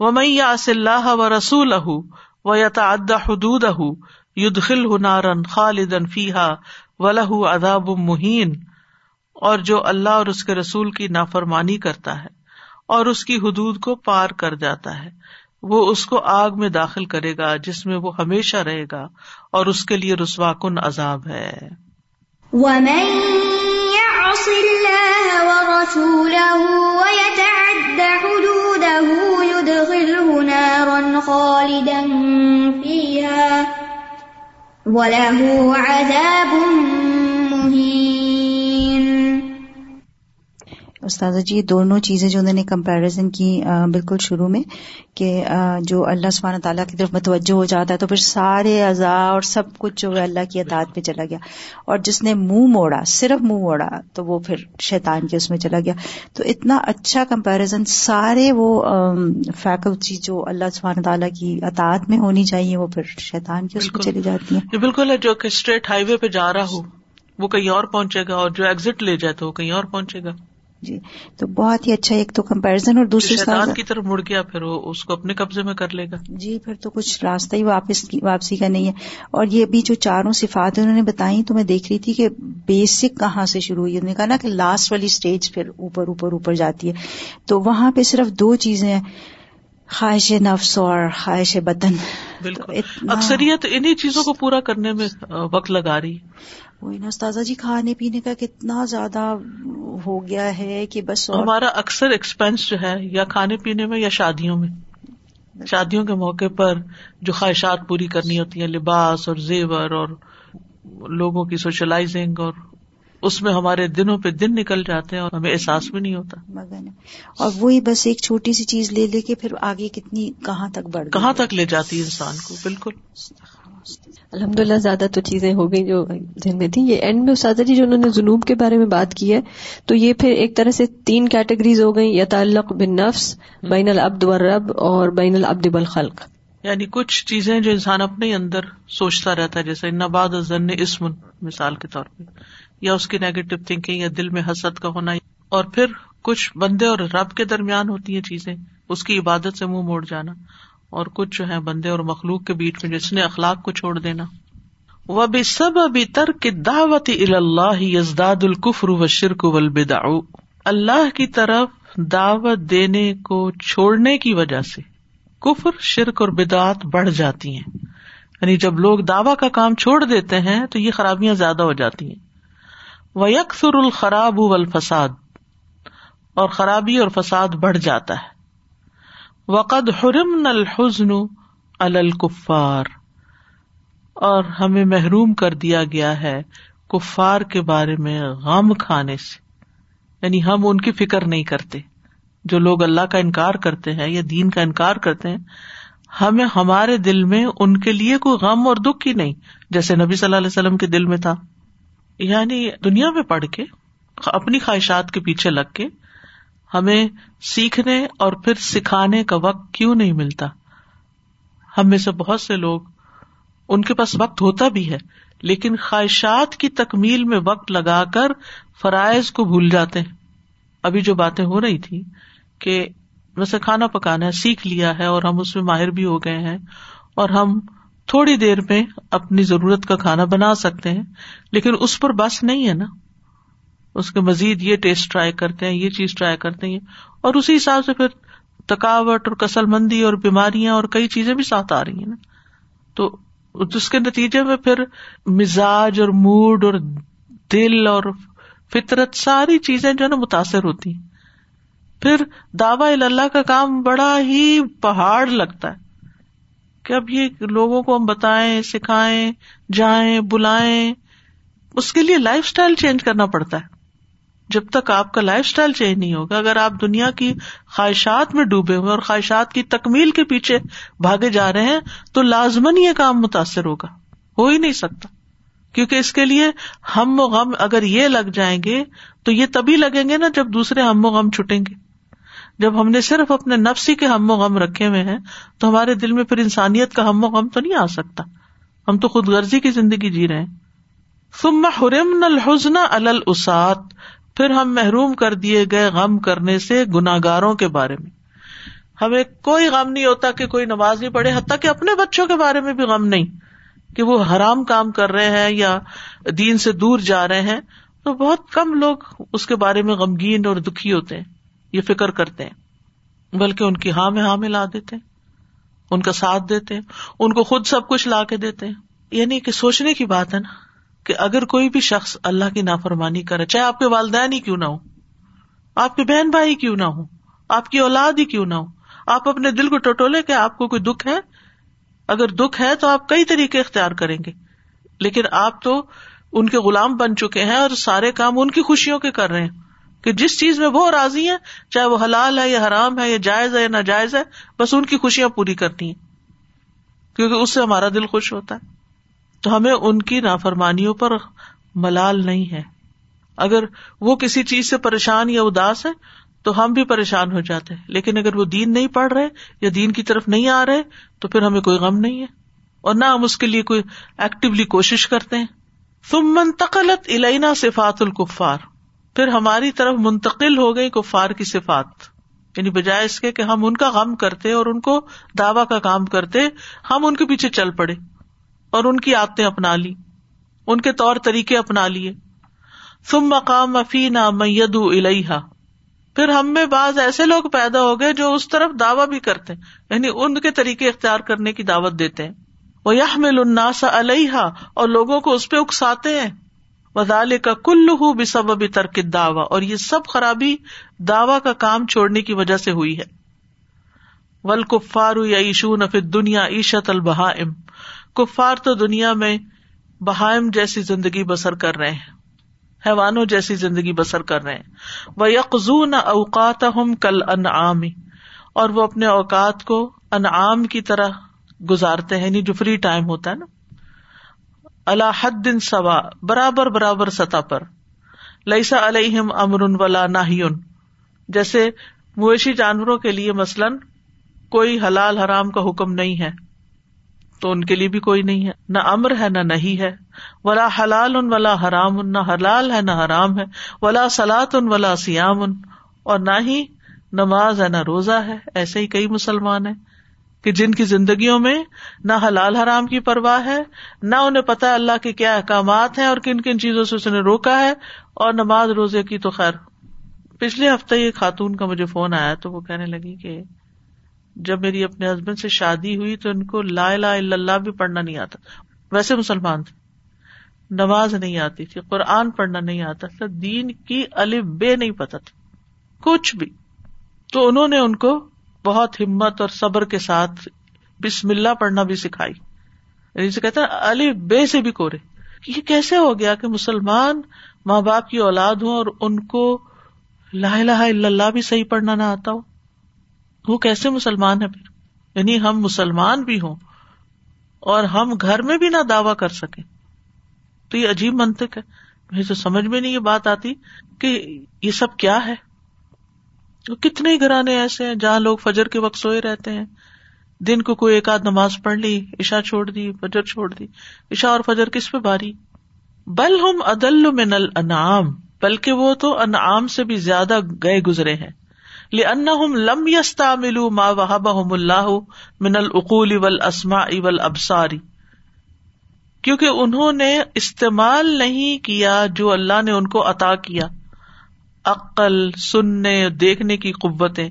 ومن یعص اللہ و رسول و یتعد حدودہ، یدخلہ نارا خالدا فیہا ولہ عذاب مہین، اور جو اللہ اور اس کے رسول کی نافرمانی کرتا ہے اور اس کی حدود کو پار کر جاتا ہے۔ وہ اس کو آگ میں داخل کرے گا جس میں وہ ہمیشہ رہے گا اور اس کے لیے رسوا کن عذاب ہے۔ وَلَهُ عَذَابٌ مُّهِينٌ استاذہ جی دونوں چیزیں جو انہوں نے کمپیرزن کی بالکل شروع میں کہ جو اللہ سبحانہ تعالیٰ کی طرف متوجہ ہو جاتا ہے تو پھر سارے اعضاء اور سب کچھ جو ہے اللہ کی اطاعت میں چلا گیا۔ اور جس نے منہ موڑا صرف منہ موڑا تو وہ پھر شیطان کے اس میں چلا گیا۔ تو اتنا اچھا کمپیرزن سارے وہ فیکلٹی جو اللہ سبحانہ تعالیٰ کی اطاعت میں ہونی چاہیے وہ پھر شیطان کی اس میں چلی جاتی ہیں۔ بالکل ہے جو کہ اسٹریٹ ہائی وے پہ جا رہا ہو وہ کہیں اور پہنچے گا اور جو ایگزٹ لے جائے تو وہ کہیں اور پہنچے گا۔ جی۔ تو بہت ہی اچھا ایک تو کمپیرزن اور دوسری کی طرف مڑ گیا پھر وہ اس کو اپنے قبضے میں کر لے گا۔ جی پھر تو کچھ راستہ ہی واپس واپسی کا نہیں ہے۔ اور یہ بھی جو چاروں صفات انہوں نے بتائی تو میں دیکھ رہی تھی کہ بیسک کہاں سے شروع ہوئی۔ انہوں نے کہا نا کہ لاسٹ والی اسٹیج پھر اوپر اوپر اوپر جاتی ہے۔ تو وہاں پہ صرف دو چیزیں ہیں۔ خواہش نفس اور خواہش بدن۔ بالکل۔ اکثریت انہیں چیزوں کو پورا کرنے میں وقت لگا رہی۔ وہی نا استاذہ جی کھانے پینے کا کتنا زیادہ ہو گیا ہے کہ بس ہمارا اکثر ایکسپینس جو ہے یا کھانے پینے میں یا شادیوں میں۔ شادیوں کے موقع پر جو خواہشات پوری کرنی ہوتی ہیں لباس اور زیور اور لوگوں کی سوشلائزنگ اور اس میں ہمارے دنوں پہ دن نکل جاتے ہیں اور ہمیں احساس بھی نہیں ہوتا۔ اور وہی بس ایک چھوٹی سی چیز لے لے کے پھر آگے کتنی کہاں تک بڑھ کہاں تک لے جاتی ہے انسان کو؟ بالکل۔ الحمد للہ زیادہ تو چیزیں ہو گئی جو ذہن میں تھی یہ اینڈ میں اساتذہ جی جو انہوں نے جنوب کے بارے میں بات کی ہے تو یہ پھر ایک طرح سے تین کیٹیگریز ہو گئی یا تعلق بن نفس بین العبد و رب اور بین العبد بالخلق یعنی کچھ چیزیں جو انسان اپنے اندر سوچتا رہتا ہے جیسے نباد ضن اسمن مثال کے طور پہ۔ یا اس کی نیگیٹو تھنکنگ یا دل میں حسد کا ہونا اور پھر کچھ بندے اور رب کے درمیان ہوتی ہیں چیزیں، اس کی عبادت سے منہ موڑ جانا اور کچھ جو ہے بندے اور مخلوق کے بیچ میں جس نے اخلاق کو چھوڑ دینا۔ وہ بھی سب ابھی ترک دعوت اللہ یزداد القفر و شرک ولبدا اللہ کی طرف دعوت دینے کو چھوڑنے کی وجہ سے کفر، شرک اور بدعت بڑھ جاتی ہیں۔ یعنی جب لوگ دعوی کا کام چھوڑ دیتے ہیں تو یہ خرابیاں زیادہ ہو جاتی ہیں۔ وہ یکسر الخراب الفساد اور خرابی اور فساد بڑھ جاتا ہے۔ وقد حرم الحزن الکفار اور ہمیں محروم کر دیا گیا ہے کفار کے بارے میں غم کھانے سے۔ یعنی ہم ان کی فکر نہیں کرتے۔ جو لوگ اللہ کا انکار کرتے ہیں یا دین کا انکار کرتے ہیں، ہمیں ہمارے دل میں ان کے لیے کوئی غم اور دکھ ہی نہیں، جیسے نبی صلی اللہ علیہ وسلم کے دل میں تھا۔ یعنی دنیا میں پڑھ کے، اپنی خواہشات کے پیچھے لگ کے ہمیں سیکھنے اور پھر سکھانے کا وقت کیوں نہیں ملتا؟ ہم میں سے بہت سے لوگ ان کے پاس وقت ہوتا بھی ہے، لیکن خواہشات کی تکمیل میں وقت لگا کر فرائض کو بھول جاتے ہیں۔ ابھی جو باتیں ہو رہی تھی کہ ویسے کھانا پکانا ہے سیکھ لیا ہے اور ہم اس میں ماہر بھی ہو گئے ہیں اور ہم تھوڑی دیر میں اپنی ضرورت کا کھانا بنا سکتے ہیں، لیکن اس پر بس نہیں ہے نا۔ اس کے مزید یہ ٹیسٹ ٹرائی کرتے ہیں، یہ چیز ٹرائی کرتے ہیں۔ اور اسی حساب سے پھر تھکاوٹ اور کسل مندی اور بیماریاں اور کئی چیزیں بھی ساتھ آ رہی ہیں نا۔ تو اس کے نتیجے میں پھر مزاج اور موڈ اور دل اور فطرت ساری چیزیں جو ہے نا متاثر ہوتی ہیں۔ پھر دعوی اللہ کا کام بڑا ہی پہاڑ لگتا ہے۔ کہ اب یہ لوگوں کو ہم بتائیں، سکھائیں، جائیں، بلائیں، اس کے لیے لائف اسٹائل چینج کرنا پڑتا ہے۔ جب تک آپ کا لائف اسٹائل چینج نہیں ہوگا، اگر آپ دنیا کی خواہشات میں ڈوبے ہوئے اور خواہشات کی تکمیل کے پیچھے بھاگے جا رہے ہیں، تو لازمن یہ کام متاثر ہوگا۔ ہو ہی نہیں سکتا۔ کیونکہ اس کے لیے ہم و غم اگر یہ لگ جائیں گے، تو یہ تبھی لگیں گے نا جب دوسرے ہم و غم چھٹیں گے۔ جب ہم نے صرف اپنے نفسی کے ہم و غم رکھے ہوئے ہیں، تو ہمارے دل میں پھر انسانیت کا ہم و غم تو نہیں آ سکتا۔ ہم تو خود غرضی کی زندگی جی رہے ہیں۔ ثم حرمنا الحزن علی الاسات پھر ہم محروم کر دیے گئے غم کرنے سے گناگاروں کے بارے میں۔ ہمیں کوئی غم نہیں ہوتا کہ کوئی نماز نہیں پڑھے، حتیٰ کہ اپنے بچوں کے بارے میں بھی غم نہیں۔ کہ وہ حرام کام کر رہے ہیں یا دین سے دور جا رہے ہیں، تو بہت کم لوگ اس کے بارے میں غمگین اور دکھی ہوتے ہیں۔ یہ فکر کرتے ہیں، بلکہ ان کی ہاں میں ہاں میں لا دیتے ہیں، ان کا ساتھ دیتے ہیں، ان کو خود سب کچھ لا کے دیتے ہیں۔ یعنی کہ سوچنے کی بات ہے نا کہ اگر کوئی بھی شخص اللہ کی نافرمانی کرے، چاہے آپ کے والدین ہی کیوں نہ ہو آپ کے بہن بھائی کیوں نہ ہو آپ کی اولاد ہی کیوں نہ ہو آپ اپنے دل کو ٹٹولے کہ آپ کو کوئی دکھ ہے، اگر دکھ ہے تو آپ کئی طریقے اختیار کریں گے۔ لیکن آپ تو ان کے غلام بن چکے ہیں اور سارے کام ان کی خوشیوں کے کر رہے ہیں۔ کہ جس چیز میں وہ راضی ہے چاہے وہ حلال ہے یا حرام ہے، یا جائز ہے یا ناجائز ہے، بس ان کی خوشیاں پوری کرنی ہے کیونکہ اس سے ہمارا دل خوش ہوتا ہے۔ تو ہمیں ان کی نافرمانیوں پر ملال نہیں ہے۔ اگر وہ کسی چیز سے پریشان یا اداس ہے تو ہم بھی پریشان ہو جاتے ہیں۔ لیکن اگر وہ دین نہیں پڑھ رہے یا دین کی طرف نہیں آ رہے، تو پھر ہمیں کوئی غم نہیں ہے۔ اور نہ ہم اس کے لیے کوئی ایکٹیولی کوشش کرتے ہیں۔ تم منتقلت الینا صفات الکفار پھر ہماری طرف منتقل ہو گئی کفار کی صفات۔ یعنی بجائے اس کے کہ ہم ان کا غم کرتے اور ان کو دعوی کا کام کرتے، ہم ان کے پیچھے چل پڑے اور ان کی آتے اپنا لی، ان کے طور طریقے اپنا لیے۔ تم مقام افینا میدو الحا پھر ہم میں بعض ایسے لوگ پیدا ہو گئے جو اس طرف دعوی بھی کرتے یعنی ان کے طریقے اختیار کرنے کی دعوت دیتے۔ ہیں وہ یہ مل الناس علیہ اور لوگوں کو اس پہ اکساتے ہیں۔ وزال کا کل ہُو ترک دعوی اور یہ سب خرابی دعوی کا کام چھوڑنے کی وجہ سے ہوئی ہے۔ ول کفارو یا عیشو نف دنیا عیشت البہ ام کفار تو دنیا میں بہائم جیسی زندگی بسر کر رہے ہیں۔ حیوانوں جیسی زندگی بسر کر رہے ہیں۔ وہ یکزون اوقات ہم کل انعام اور وہ اپنے اوقات کو انعام کی طرح گزارتے ہیں یعنی جو فری ٹائم ہوتا ہے نا۔ اللہ حد دن سوا، برابر برابر سطح پر۔ لئیسا علیہم امر ولا نہ جیسے مویشی جانوروں کے لیے مثلاً کوئی حلال حرام کا حکم نہیں ہے، تو ان کے لیے بھی کوئی نہیں ہے۔ نہ امر ہے، نہ نہیں ہے۔ ولا حلال ان ولا حرام ان نہ حلال ہے، نہ حرام ہے۔ ولا سلاد ان ولا سیام ان اور نہ ہی نماز ہے، نہ روزہ ہے۔ ایسے ہی کئی مسلمان ہیں۔ کہ جن کی زندگیوں میں نہ حلال حرام کی پرواہ ہے، نہ انہیں پتا اللہ کے کیا احکامات ہیں اور کن کن چیزوں سے اس نے روکا ہے، اور نماز روزے کی تو خیر۔ پچھلے ہفتے یہ خاتون کا مجھے فون آیا تو وہ کہنے لگی کہ جب میری اپنے ہسبینڈ سے شادی ہوئی تو ان کو لا الا اللہ بھی پڑھنا نہیں آتا۔ ویسے مسلمان تھے۔ نماز نہیں آتی تھی، قرآن پڑھنا نہیں آتا تھا۔ دین کی الف بے نہیں پتا تھا۔ کچھ بھی۔ تو انہوں نے ان کو بہت ہمت اور صبر کے ساتھ بسم اللہ پڑھنا بھی سکھائی۔ یعنی کہتے ہیں علی بے سے بھی کورے۔ یہ کیسے ہو گیا کہ مسلمان ماں باپ کی اولاد ہوں اور ان کو لا الہ الا اللہ بھی صحیح پڑھنا نہ آتا ہو؟ وہ کیسے مسلمان ہے پھر؟ یعنی ہم مسلمان بھی ہوں اور ہم گھر میں بھی نہ دعوی کر سکے تو یہ عجیب منطق ہے۔ مجھے تو سمجھ میں نہیں یہ بات آتی کہ یہ سب کیا ہے؟ کتنے ہی گھرانے ایسے ہیں جہاں لوگ فجر کے وقت سوئے رہتے ہیں۔ دن کو کوئی ایک آدھ نماز پڑھ لی عشا چھوڑ دی، فجر چھوڑ دی۔ عشا اور فجر کس پہ باری بل ہم عدل من الانعام، بلکہ وہ تو انعام سے بھی زیادہ گئے گزرے ہیں۔ لم یستا ملو ما وحب اللہ من العقول اول اسما اول ابساری کیونکہ انہوں نے استعمال نہیں کیا جو اللہ نے ان کو عطا کیا۔ عقل، سننے، دیکھنے کی قوتیں۔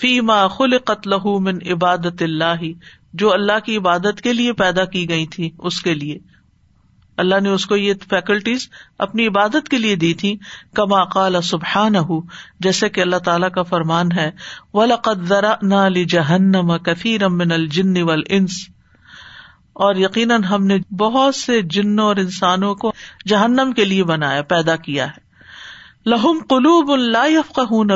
فیما خل قتل من عبادت اللہ، جو اللہ کی عبادت کے لیے پیدا کی گئی تھی، اس کے لیے۔ اللہ نے اس کو یہ فیکلٹیز اپنی عبادت کے لیے دی تھی، کما قال سبحان جیسے کہ اللہ تعالیٰ کا فرمان ہے۔ جہنم کثیر من الجن والانس اور یقیناً ہم نے بہت سے جنوں اور انسانوں کو جہنم کے لیے بنایا، پیدا کیا ہے۔ لہم قلوب لا يفقهون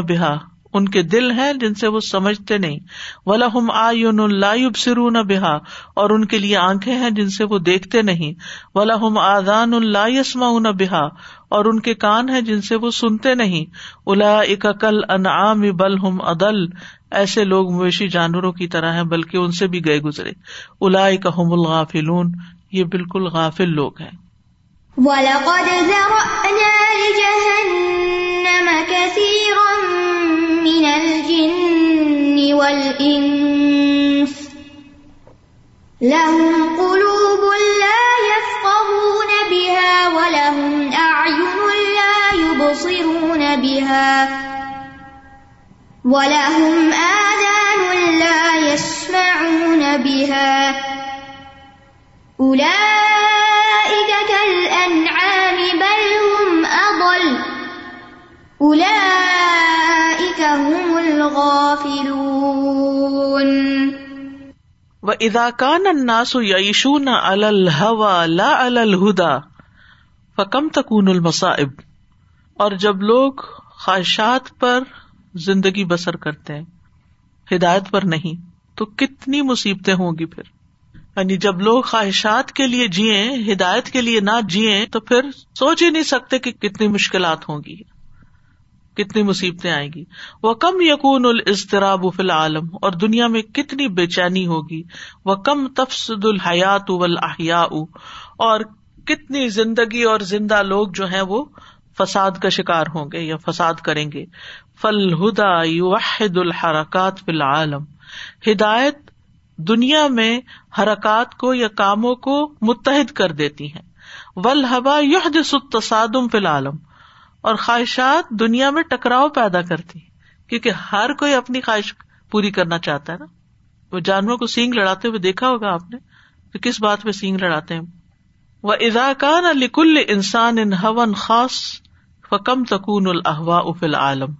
ان کے دل ہیں جن سے وہ سمجھتے نہیں، ولہم آئین اللہ سرو نہ بحا اور ان کے لیے آنکھیں ہیں جن سے وہ دیکھتے نہیں، ولہم آدان اللہ یسما نہ بحا اور ان کے کان ہیں جن سے وہ سنتے نہیں الا اکل انعام بل ہم عدل ایسے لوگ مویشی جانوروں کی طرح ہیں بلکہ ان سے بھی گئے گزرے الا اکم الغافلون، یہ بالکل غافل لوگ ہیں۔ وَلَقَدْ وَالْإِنسِ لَهُمْ قُلُوبٌ لَا يَفْقَهُونَ بِهَا وَلَهُمْ أَعْيُنٌ لَا يُبْصِرُونَ بِهَا وَلَهُمْ آذَانٌ لَا يَسْمَعُونَ بِهَا أُولَئِكَ كَالْأَنْعَامِ بَلْ هُمْ أَضَلُّ أُولَئِكَ هُمُ الْغَافِلُونَ و اداکان الناس یعیشون علی الہوا لا علی الہدا فکم تکون المصائب؟ اور جب لوگ خواہشات پر زندگی بسر کرتے ہیں، ہدایت پر نہیں، تو کتنی مصیبتیں ہوں گی پھر؟ یعنی جب لوگ خواہشات کے لیے جیے ہدایت کے لیے نہ جیے تو پھر سوچ ہی نہیں سکتے کہ کتنی مشکلات ہوں گی۔ کتنی مصیبتیں آئیں گی۔ وہ کم یقون الضطراب فی العالم اور دنیا میں کتنی بے چینی ہوگی۔ وہ کم تفسد الحیات والاحیاء اور کتنی زندگی اور زندہ لوگ جو ہیں وہ فساد کا شکار ہوں گے یا فساد کریں گے۔ فل ہدا یوحد الحرکات فی العالم۔ ہدایت دنیا میں حرکات کو یا کاموں کو متحد کر دیتی ہیں۔ ول یحدث التصادم فی العالم۔ اور خواہشات دنیا میں ٹکراؤ پیدا کرتی کیونکہ ہر کوئی اپنی خواہش پوری کرنا چاہتا ہے نا۔ وہ جانوروں کو سینگ لڑاتے ہوئے دیکھا ہوگا آپ نے کہ کس بات پہ سینگ لڑاتے ہیں۔ وہ اداکان لکل انسان ان ہون خاص فکم تکون الحوا اف العالم۔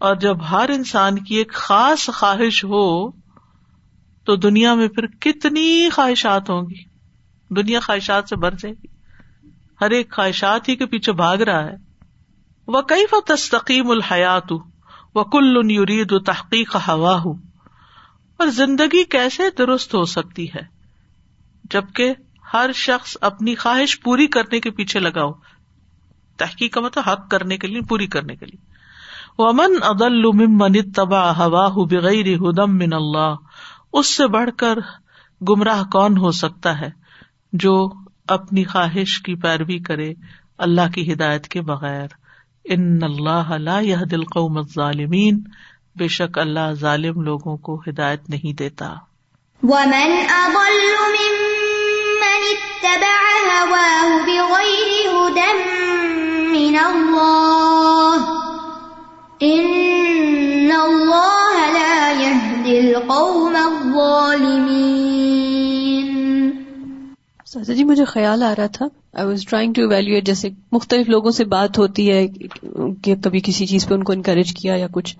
اور جب ہر انسان کی ایک خاص خواہش ہو، تو دنیا میں پھر کتنی خواہشات ہوں گی۔ دنیا خواہشات سے بھر جائے گی۔ ہر ایک خواہشات ہی کے پیچھے بھاگ رہا ہے۔ وہ کئی و تستقیم الحیات و کل یرید تحقیق ہوا ہوں اور زندگی کیسے درست ہو سکتی ہے؟ جبکہ ہر شخص اپنی خواہش پوری کرنے کے پیچھے لگا ہو۔ تحقیق کا مطلب حق کرنے کے لیے، پوری کرنے کے لیے۔ وہ امن عدل من تبا ہوا بغیر ہدم من اللہ اس سے بڑھ کر گمراہ کون ہو سکتا ہے جو اپنی خواہش کی پیروی کرے اللہ کی ہدایت کے بغیر؟ ان اللہ لا يهدي القوم الظالمین، بے شک اللہ ظالم لوگوں کو ہدایت نہیں دیتا۔ ومن أضل ممن اتبع هواه بغير هدى من الله إن الله لا يهدي القوم الظالمين۔ سازا جی مجھے خیال آ رہا تھا۔ I was trying to evaluate جیسے مختلف لوگوں سے بات ہوتی ہے کہ کبھی کسی چیز پہ ان کو انکریج کیا یا کچھ۔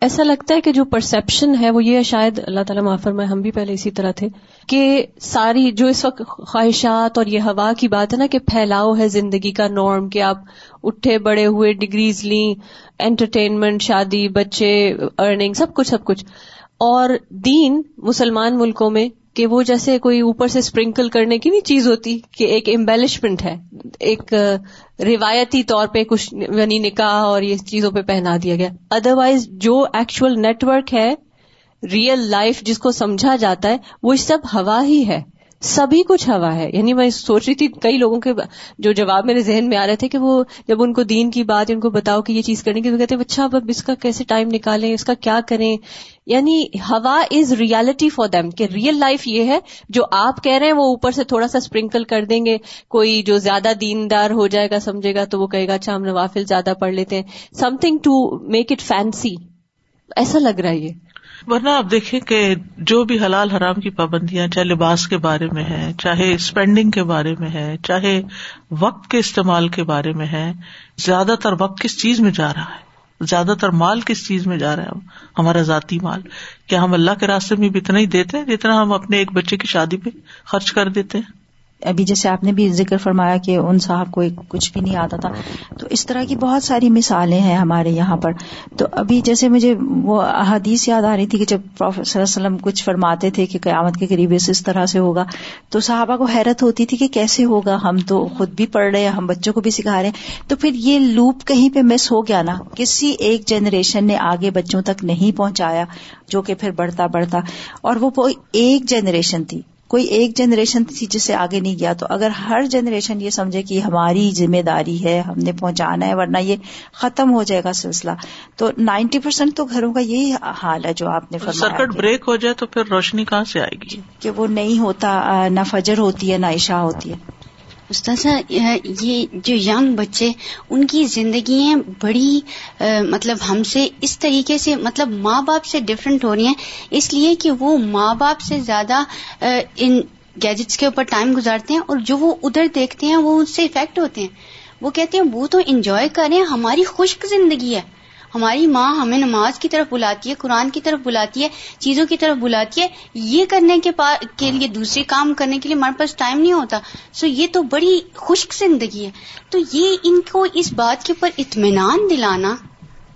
ایسا لگتا ہے کہ جو پرسپشن ہے، وہ یہ شاید اللہ تعالیٰ معافر میں ہم بھی پہلے اسی طرح تھے کہ ساری جو اس وقت خواہشات اور یہ ہوا کی بات ہے نا کہ پھیلاؤ ہے زندگی کا نارم کہ آپ اٹھے بڑے ہوئے ڈگریز لیں انٹرٹینمنٹ شادی، بچے ارننگ سب کچھ سب کچھ۔ اور دین مسلمان ملکوں میں کہ وہ جیسے کوئی اوپر سے اسپرنکل کرنے کی نہیں چیز ہوتی کہ ایک امبیلشمنٹ ہے، ایک روایتی طور پہ کچھ یعنی نکاح اور یہ چیزوں پہ پہنا دیا گیا۔ ادروائز جو ایکچوئل نیٹورک ہے ریئل لائف جس کو سمجھا جاتا ہے، وہ سب ہوا ہی ہے۔ سبھی کچھ ہوا ہے۔ یعنی میں سوچ رہی تھی، کئی لوگوں کے جو جواب میرے ذہن میں آ رہے تھے کہ وہ جب ان کو دین کی بات، ان کو بتاؤ کہ یہ چیز کرنے کی تو کہتے اچھا اب اس کا کیسے ٹائم نکالیں؟ اس کا کیا کریں؟ یعنی ہوا از ریالٹی فار دیم کہ ریئل لائف یہ ہے، جو آپ کہہ رہے ہیں، وہ اوپر سے تھوڑا سا اسپرنکل کر دیں گے۔ کوئی جو زیادہ دیندار ہو جائے گا، سمجھے گا، تو وہ کہے گا اچھا ہم نوافل زیادہ پڑھ لیتے ہیں۔ Something to make it fancy ایسا لگ رہا ہے یہ۔ ورنہ آپ دیکھیں کہ جو بھی حلال حرام کی پابندیاں چاہے لباس کے بارے میں ہے چاہے اسپینڈنگ کے بارے میں ہے چاہے وقت کے استعمال کے بارے میں ہے زیادہ تر وقت کس چیز میں جا رہا ہے؟ زیادہ تر مال کس چیز میں جا رہا ہے؟ ہمارا ذاتی مال۔ کیا ہم اللہ کے راستے میں بھی اتنا ہی دیتے ہیں جتنا ہم اپنے ایک بچے کی شادی پہ خرچ کر دیتے ہیں؟ ابھی جیسے آپ نے بھی ذکر فرمایا کہ ان صاحب کو کچھ بھی نہیں آتا تھا۔ تو اس طرح کی بہت ساری مثالیں ہیں ہمارے یہاں پر۔ تو ابھی جیسے مجھے وہ احادیث یاد آ رہی تھی کہ جب پروفیسر صلی اللہ علیہ وسلم کچھ فرماتے تھے کہ قیامت کے قریب اس طرح سے ہوگا، تو صحابہ کو حیرت ہوتی تھی کہ کیسے ہوگا؟ ہم تو خود بھی پڑھ رہے ہیں، ہم بچوں کو بھی سکھا رہے ہیں۔ تو پھر یہ لوپ کہیں پہ مس ہو گیا نا؟ کسی ایک جنریشن نے آگے بچوں تک نہیں پہنچایا جو کہ پھر بڑھتا بڑھتا۔ اور وہ ایک جنریشن تھی۔ کوئی ایک جنریشن تھی جس سے آگے نہیں گیا تو اگر ہر جنریشن یہ سمجھے کہ ہماری ذمہ داری ہے ہم نے پہنچانا ہے ورنہ یہ ختم ہو جائے گا سلسلہ۔ تو نائنٹی پرسینٹ تو گھروں کا یہی حال ہے جو آپ نے سرکٹ بریک ہو جائے تو پھر روشنی کہاں سے آئے گی؟ کہ وہ نہیں ہوتا نہ فجر ہوتی ہے نہ عشاء ہوتی ہے۔ استاذہ یہ جو ینگ بچے، ان کی زندگیاں بڑی مطلب ہم سے اس طریقے سے مطلب ماں باپ سے ڈفرینٹ ہو رہی ہیں۔ اس لیے کہ وہ ماں باپ سے زیادہ ان گیجٹس کے اوپر ٹائم گزارتے ہیں اور جو وہ ادھر دیکھتے ہیں، وہ اس سے افیکٹ ہوتے ہیں۔ وہ کہتے ہیں، وہ تو انجوائے کر رہے ہیں، ہماری خشک زندگی ہے۔ ہماری ماں ہمیں نماز کی طرف بلاتی ہے قرآن کی طرف بلاتی ہے چیزوں کی طرف بلاتی ہے یہ کرنے کے کے لیے دوسرے کام کرنے کے لیے ہمارے پاس ٹائم نہیں ہوتا۔ سو یہ تو بڑی خشک زندگی ہے۔ تو یہ ان کو اس بات کے اوپر اطمینان دلانا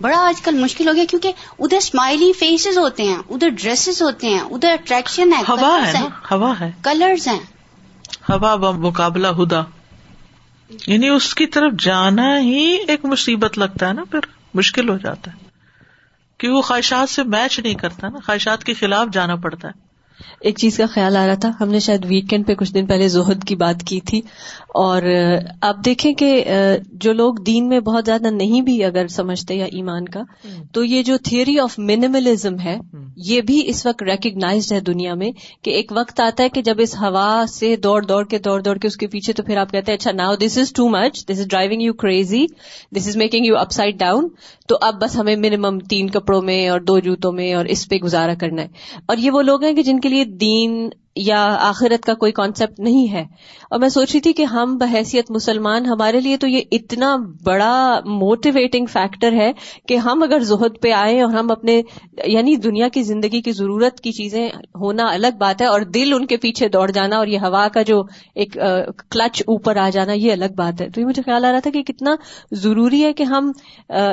بڑا آج کل مشکل ہو گیا کیونکہ ادھر اسمائلی فیسز ہوتے ہیں ادھر ڈریسز ہوتے ہیں ادھر اٹریکشن ہے ہوا ہے ہوا ہے۔ کلرز ہیں۔ ہوا مقابلہ ہدا۔ یعنی اس کی طرف جانا ہی ایک مصیبت لگتا ہے نا پھر۔ مشکل ہو جاتا ہے۔ کہ وہ خواہشات سے میچ نہیں کرتا نا، خواہشات کے خلاف جانا پڑتا ہے۔ ایک چیز کا خیال آ رہا تھا ہم نے شاید ویکینڈ پہ کچھ دن پہلے زہد کی بات کی تھی اور آپ دیکھیں کہ جو لوگ دین میں بہت زیادہ نہیں بھی اگر سمجھتے یا ایمان کا تو یہ جو تھیوری آف مینیملزم ہے یہ بھی اس وقت ریکگنائزڈ ہے دنیا میں کہ ایک وقت آتا ہے کہ جب اس ہوا سے دوڑ دوڑ کے دوڑ دوڑ کے اس کے پیچھے تو پھر آپ کہتے ہیں اچھا now this is too much this is driving you crazy this is making you upside down تو اب بس ہمیں منیمم تین کپڑوں میں اور دو جوتوں میں اور اس پہ گزارا کرنا ہے۔ اور یہ وہ لوگ ہیں کہ جن کے لیے دین یا آخرت کا کوئی کانسیپٹ نہیں ہے۔ اور میں سوچ رہی تھی کہ ہم بحیثیت مسلمان ہمارے لیے تو یہ اتنا بڑا موٹیویٹنگ فیکٹر ہے کہ ہم اگر زہد پہ آئے اور ہم اپنے یعنی دنیا کی زندگی کی ضرورت کی چیزیں، ہونا الگ بات ہے اور دل ان کے پیچھے دوڑ جانا اور یہ ہوا کا جو ایک کلچ اوپر آ جانا، یہ الگ بات ہے۔ تو یہ مجھے خیال آ رہا تھا کہ کتنا ضروری ہے کہ ہم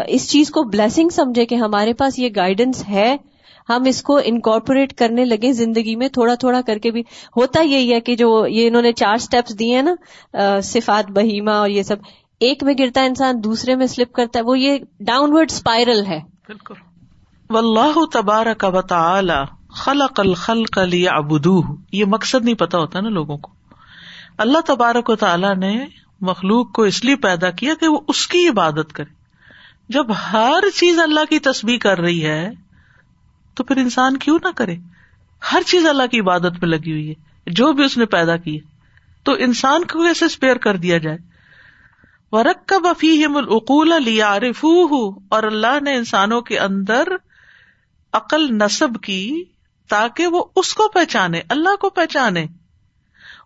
اس چیز کو بلیسنگ سمجھے کہ ہمارے پاس یہ گائیڈنس ہے۔ ہم اس کو انکارپوریٹ کرنے لگے زندگی میں، تھوڑا تھوڑا کر کے بھی۔ ہوتا یہی ہے کہ جو یہ انہوں نے چار سٹیپس دیے ہیں نا صفات، بہیما اور یہ سب۔ ایک میں گرتا ہے انسان، دوسرے میں سلپ کرتا ہے۔ وہ یہ ڈاؤن ورڈ اسپائرل ہے۔ بالکل۔ واللہ تبارک و تعالی خلق الخلق لیعبدوہ۔ یہ مقصد نہیں پتا ہوتا نا لوگوں کو۔ اللہ تبارک و تعالی نے مخلوق کو اس لیے پیدا کیا کہ وہ اس کی عبادت کرے۔ جب ہر چیز اللہ کی تسبیح کر رہی ہے تو پھر انسان کیوں نہ کرے؟ ہر چیز اللہ کی عبادت میں لگی ہوئی ہے، جو بھی اس نے پیدا کی تو انسان کو کیسے اسپیئر کر دیا جائے؟ ورک کا بفی العقول لیا اور اللہ نے انسانوں کے اندر عقل نصب کی تاکہ وہ اس کو پہچانے، اللہ کو پہچانے۔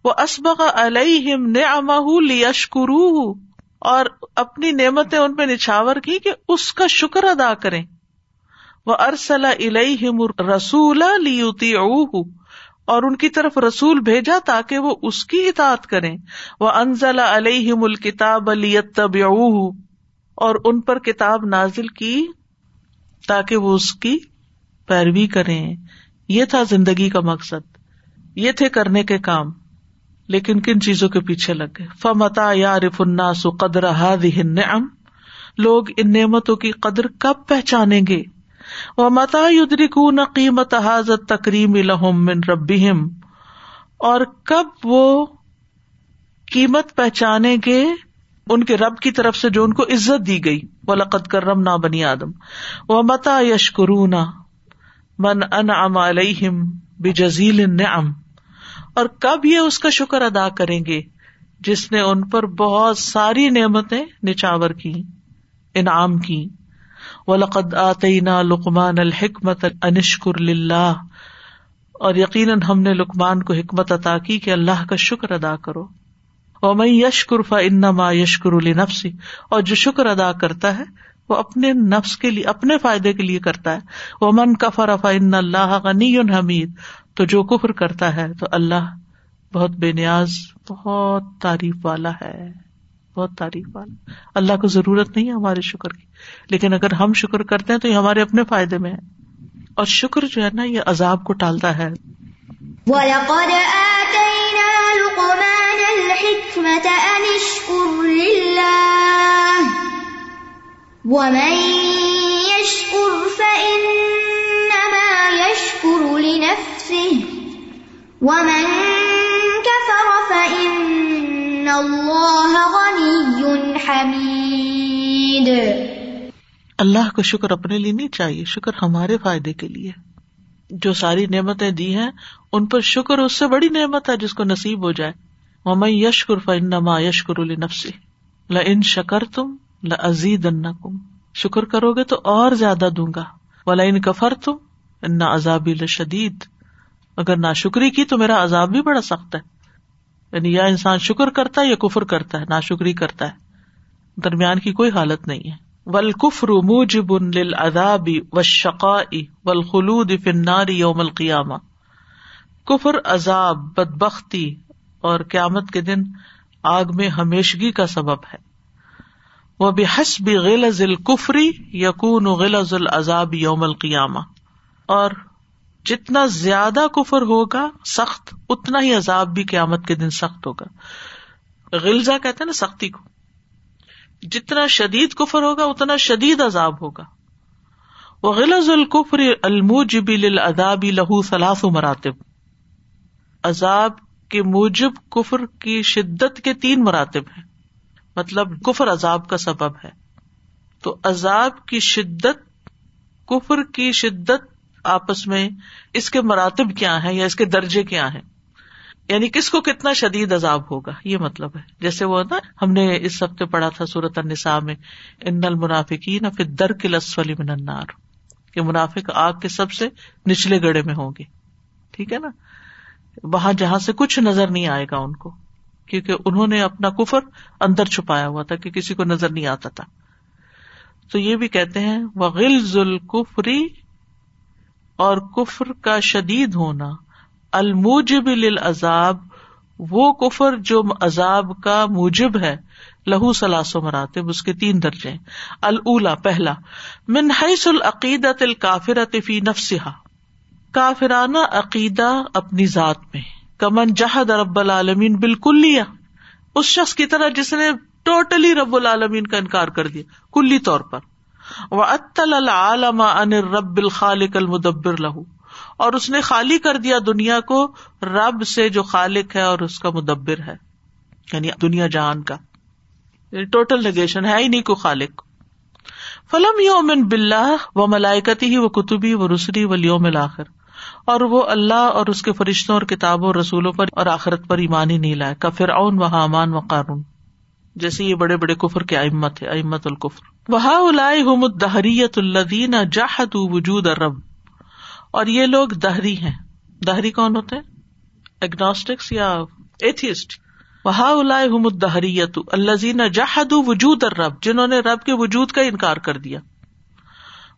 وہ اسبق علیہم نعمہ لیشکروہ اور اپنی نعمتیں ان پہ نچھاور کی کہ اس کا شکر ادا کریں۔ وہ ارسلا الہم رسول اور ان کی طرف رسول بھیجا تاکہ وہ اس کی اطاعت کریں۔ وہ انزل علیہم الکتاب لیتب اور ان پر کتاب نازل کی تاکہ وہ اس کی پیروی کریں۔ یہ تھا زندگی کا مقصد۔ یہ تھے کرنے کے کام۔ لیکن کن چیزوں کے پیچھے لگ گئے؟ فمتا یا رف الناس قدر النعم۔ لوگ ان نعمتوں کی قدر کب پہچانیں گے؟ وہ متا یدرکون قیمت حاضت تکریم لہم من ربیم اور کب وہ قیمت پہچانے گے ان کے رب کی طرف سے جو ان کو عزت دی گئی؟ وہ لقت کرم نہ بنی آدم. وہ متا یشکرونا من ان علیہم بجزیل نعم اور کب یہ اس کا شکر ادا کریں گے جس نے ان پر بہت ساری نعمتیں نچاور کی انعام کی ولقد آتینا لقمان الحکمت انشکر للہ اور یقیناً ہم نے لکمان کو حکمت عطا کی کہ اللہ کا شکر ادا کرو۔ اور میں یشکر فا انما یشکر النفسی اور جو شکر ادا کرتا ہے، وہ اپنے نفس کے لیے، اپنے فائدے کے لیے کرتا ہے۔ وہ من کفر فا ان اللہ غنی حمید تو جو کفر کرتا ہے، تو اللہ بہت بے نیاز، بہت تعریف والا ہے۔ بہت تعریف والا اللہ کو ضرورت نہیں ہے ہمارے شکر کی۔ لیکن اگر ہم شکر کرتے ہیں تو یہ ہمارے اپنے فائدے میں ہے۔ اور شکر جو ہے نا، یہ عذاب کو ٹالتا ہے۔ وَلَقَدْ آتَيْنَا لُقْمَانَ الْحِكْمَةَ أَنِ اشْكُرْ لِلَّهِ يَشْكُرْ فَإِنَّمَا يَشْكُرُ لِنَفْسِهِ كَفَرَ فَإِنَّ اللَّهَ اللہ کو شکر اپنے لیے نہیں چاہیے، شکر ہمارے فائدے کے لیے۔ جو ساری نعمتیں دی ہیں، ان پر شکر اس سے بڑی نعمت ہے جس کو نصیب ہو جائے۔ مم یشکر فنما یشکر النفسی ل ان شکر تم لزید کم شکر کرو گے تو اور زیادہ دوں گا۔ ولا ان کفر تم ان عذابی لشدید۔ اگر نہ شکری کی تو میرا عذاب بھی بڑا سخت ہے۔ یعنی یا انسان شکر کرتا ہے یا کفر کرتا ہے نہ شکری کرتا ہے۔ درمیان کی کوئی حالت نہیں ہے۔ ول کفر موجب للعذاب والشقاء والخلود فی النار یوم القیامہ کفر عذاب، بدبختی اور قیامت کے دن آگ میں ہمیشگی کا سبب ہے۔ وہ بحسب غلظ الکفری یقون غلظ العذاب یوم القیامہ اور جتنا زیادہ کفر ہوگا، سخت، اتنا ہی عذاب بھی قیامت کے دن سخت ہوگا۔ غلزہ کہتے ہیں نا، سختی کو۔ جتنا شدید کفر ہوگا اتنا شدید عذاب ہوگا۔ وہ غلظ القفر الموجب للعذاب لہو سلاف مراتب۔ عذاب کے موجب کفر کی شدت کے تین مراتب ہیں۔ مطلب کفر عذاب کا سبب ہے۔ تو عذاب کی شدت، کفر کی شدت آپس میں اس کے مراتب کیا ہے یا اس کے درجے کیا ہے یعنی کس کو کتنا شدید عذاب ہوگا؟ یہ مطلب ہے۔ جیسے وہ نا، ہم نے اس ہفتے پڑھا تھا سورت النساء میں، ان المنافقین پھر در کے لسفلی من النار، کہ منافق آگ کے سب سے نچلے گڑے میں ہوں گے۔ ٹھیک ہے نا؟ وہاں جہاں سے کچھ نظر نہیں آئے گا ان کو، کیونکہ انہوں نے اپنا کفر اندر چھپایا ہوا تھا کہ کسی کو نظر نہیں آتا تھا۔ تو یہ بھی کہتے ہیں وہ غلز الکفری اور کفر کا شدید ہونا۔ الموجب للعذاب، وہ کفر جو عذاب کا موجب ہے، لہو سلاس و مراتب، اس کے تین درجے اللہ پہلا منحص العقیدت الکافرت فی نفسها کافرانہ عقیدہ اپنی ذات میں۔ کمن جہد رب العالمین بالکل لیا اس شخص کی طرح جس نے ٹوٹلی رب العالمین کا انکار کر دیا، کلی طور پر۔ وہ العالم ان رب الخالق المدبر لہو اور اس نے خالی کر دیا دنیا کو رب سے جو خالق ہے اور اس کا مدبر ہے یعنی دنیا جہان کا۔ یعنی ٹوٹل نگیشن ہے ہی نہیں کو خالق۔ فلم یومن بلّہ و ملائکتی ہی وہ کتبی و رسری و لیوم الآخر۔ اور وہ اللہ اور اس کے فرشتوں اور کتابوں اور رسولوں پر اور آخرت پر ایمان ہی نہیں لائے۔ کا فرعون و حامان و قارون۔ جیسے یہ بڑے بڑے کفر کے امت ہے امت القفر وہا الائے الدین جاہد وجود ارب اور یہ لوگ دہری ہیں۔ دہری کون ہوتے اگنوسٹکس یا ایتھسٹ وہا الائے حمد دہریت الزین جاہد وجود ارب جنہوں نے رب کے وجود کا انکار کر دیا۔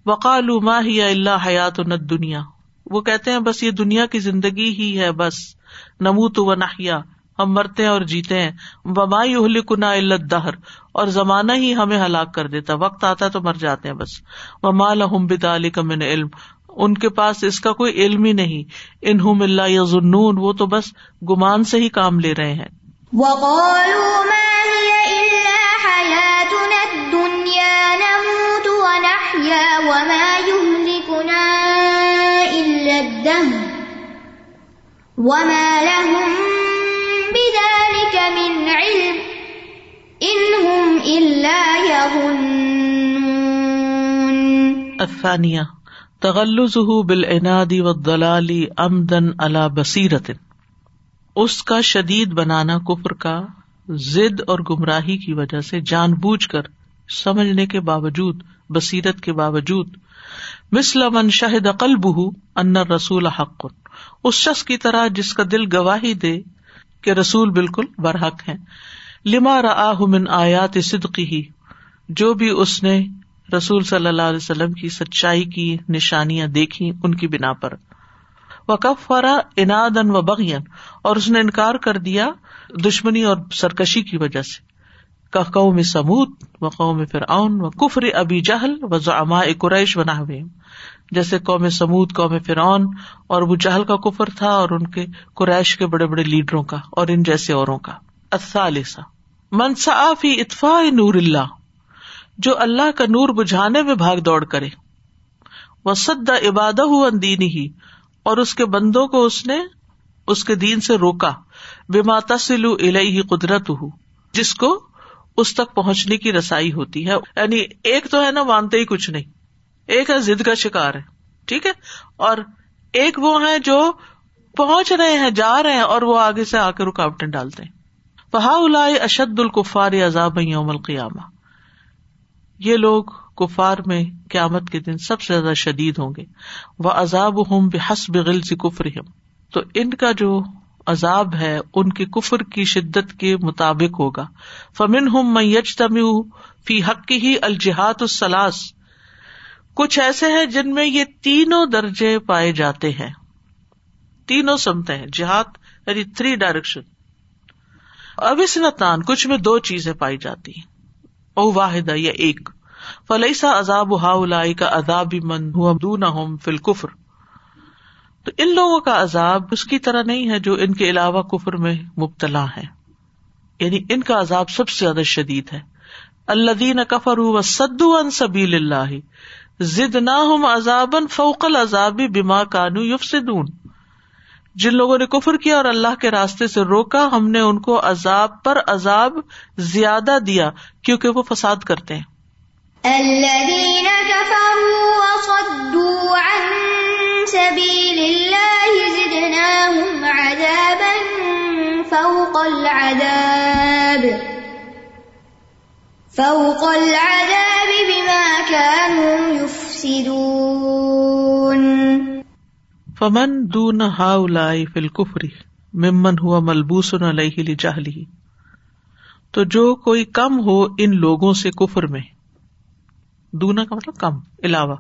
وقال ما ہی اللہ حیات دنیا وہ کہتے ہیں بس یہ دنیا کی زندگی ہی ہے، بس نموت و نہیا ہم مرتے ہیں اور جیتے ہیں۔ بمائی اہل کنا علت دہر اور زمانہ ہی ہمیں ہلاک کر دیتا۔ وقت آتا ہے تو مر جاتے ہیں بس۔ وہ مال بال کا من علم۔ ان کے پاس اس کا کوئی علم ہی نہیں۔ انہم اللہ یا ظنون وہ تو بس گمان سے ہی کام لے رہے ہیں۔ وما لهم بذلك من علم انهم الا يظنون. الثانية تغلز تغلزه بالعناد والضلال عمدا على بصیرت۔ اس کا شدید بنانا کفر کا ضد اور گمراہی کی وجہ سے جان بوجھ کر سمجھنے کے باوجود، بصیرت کے باوجود۔ مثل من شاہد قلبہ ان رسول حق۔ اس شخص کی طرح جس کا دل گواہی دے کہ رسول بالکل برحق ہے لما رآہ من آیات صدقی ہی جو بھی اس نے رسول صلی اللہ علیہ وسلم کی سچائی کی نشانیاں دیکھی ان کی بنا پر۔ وہ کفرا انادن و بغین اور اس نے انکار کر دیا دشمنی اور سرکشی کی وجہ سے۔ قوم سمود و قوم فرعون و کفر ابی جہل و زعماء قریش و نہ جیسے قوم سمود، قوم فرعون اور ابو جہل کا کفر تھا اور ان کے قریش کے بڑے بڑے لیڈروں کا اور ان جیسے اوروں کا۔ الثالثہ فی اطفاء نور اللہ جو اللہ کا نور بجھانے میں بھاگ دوڑ کرے۔ وہ سد عبادہ دین ہی اور اس کے بندوں کو اس نے اس کے دین سے روکا۔ بے ماتا سلو الہی قدرت ہو جس کو اس تک پہنچنے کی رسائی ہوتی ہے۔ یعنی ایک تو ہے نا، مانتے ہی کچھ نہیں۔ ایک ہے ضد کا شکار ہے، ٹھیک ہے؟ اور ایک وہ ہے جو پہنچ رہے ہیں، جا رہے ہیں، اور وہ آگے سے آ کے رکاوٹیں ڈالتے ہیں۔ فہا الا اشد القفار عذاب یوم القیامہ یہ لوگ کفار میں قیامت کے دن سب سے زیادہ شدید ہوں گے۔ وہ عذاب ہوں بے حسب غل سے کفر تو ان کا جو عذاب ہے، ان کے کفر کی شدت کے مطابق ہوگا۔ فمن ہم میچ تم فی حق ہی الجہاد السلاس۔ کچھ ایسے ہیں جن میں یہ تینوں درجے پائے جاتے ہیں۔ تینوں سمتے ہیں۔ جہاد یعنی تھری ڈائریکشن اب اس نتان کچھ میں دو چیزیں پائی جاتی ہیں۔ او واحد یا ایک۔ فلسا عذاب ہا کا عذاب من فل کفر تو ان لوگوں کا عذاب اس کی طرح نہیں ہے جو ان کے علاوہ کفر میں مبتلا ہے۔ یعنی ان کا عذاب سب سے زیادہ شدید ہے۔ اللہ دین کفر سدو ان سبیل اللہ زد نہ فوقل عذابی بیما کانو یوف سدون جن لوگوں نے کفر کیا اور اللہ کے راستے سے روکا، ہم نے ان کو عذاب پر عذاب زیادہ دیا، کیونکہ وہ فساد کرتے ہیں۔ الذين كفروا وصدوا عن سبيل الله زدناهم عذابا فوق العذاب فوق العذاب بما كانوا يفسدون۔ فمن دون هؤلاء في ممن هو ملبوس عليه لجهله تو جو کوئی کم ہو ان لوگوں سے کفر میں۔ دونا کا مطلب کم، علاوہ۔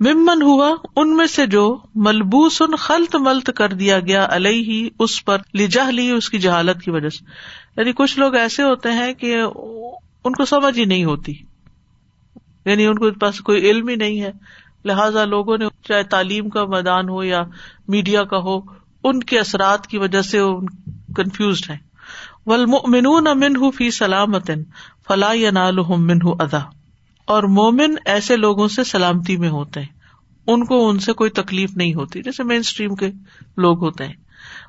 ممن ہوا ان میں سے جو ملبوس ان خلط ملت کر دیا گیا ہی اس پر لجہ لی اس کی جہالت کی وجہ سے۔ یعنی کچھ لوگ ایسے ہوتے ہیں کہ ان کو سمجھ ہی نہیں ہوتی۔ یعنی ان کو پاس کوئی علم ہی نہیں ہے۔ لہذا لوگوں نے چاہے تعلیم کا میدان ہو یا میڈیا کا ہو، ان کے اثرات کی وجہ سے کنفیوزڈ ہے ولمنون امن فی سلامت فلاح یا نال منہ ادا اور مومن ایسے لوگوں سے سلامتی میں ہوتے ہیں۔ ان کو ان سے کوئی تکلیف نہیں ہوتی، جیسے مین اسٹریم کے لوگ ہوتے ہیں۔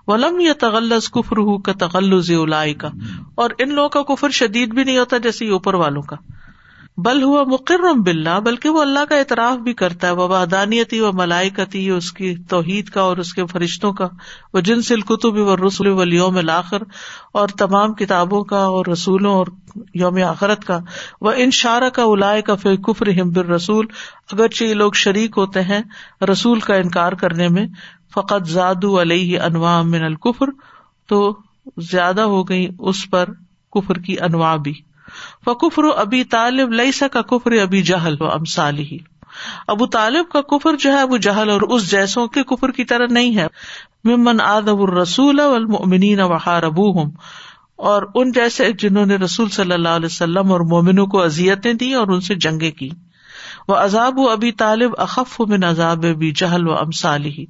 ولم یا تغلز کفر ہو کا تغلز کا اور ان لوگوں کا کفر شدید بھی نہیں ہوتا جیسے اوپر والوں کا۔ بل ہوا مقرم بلّہ بلکہ وہ اللہ کا اعتراف بھی کرتا ہے، وہ وحدانیتی و ملائکتی اس کی توحید کا اور اس کے فرشتوں کا، وہ جن سے القتب و رسول ولیوم الآخر اور تمام کتابوں کا اور رسولوں اور یوم آخرت کا وہ ان شارہ کا الائے کا فی کفر ہمبر رسول اگرچہ یہ لوگ شریک ہوتے ہیں رسول کا انکار کرنے میں، فقط زاد علیہ انواع من القفر تو زیادہ ہو گئی اس پر کفر کی انواع بھی۔ فکفر ابی طالب لئی سا کا کفر ابی جہل و امسالی ہی۔ ابو طالب کا کفر جو ہے ابو جہل اور اس جیسوں کے کفر کی طرح نہیں ہے۔ ممن آدب الرسول والمؤمنین وحار ابوہم ہوں اور ان جیسے جنہوں نے رسول صلی اللہ علیہ وسلم اور مومنوں کو اذیتیں دی اور ان سے جنگیں کی وہ عذاب و طالب اخف من عذاب ابھی جہل و امسال ہی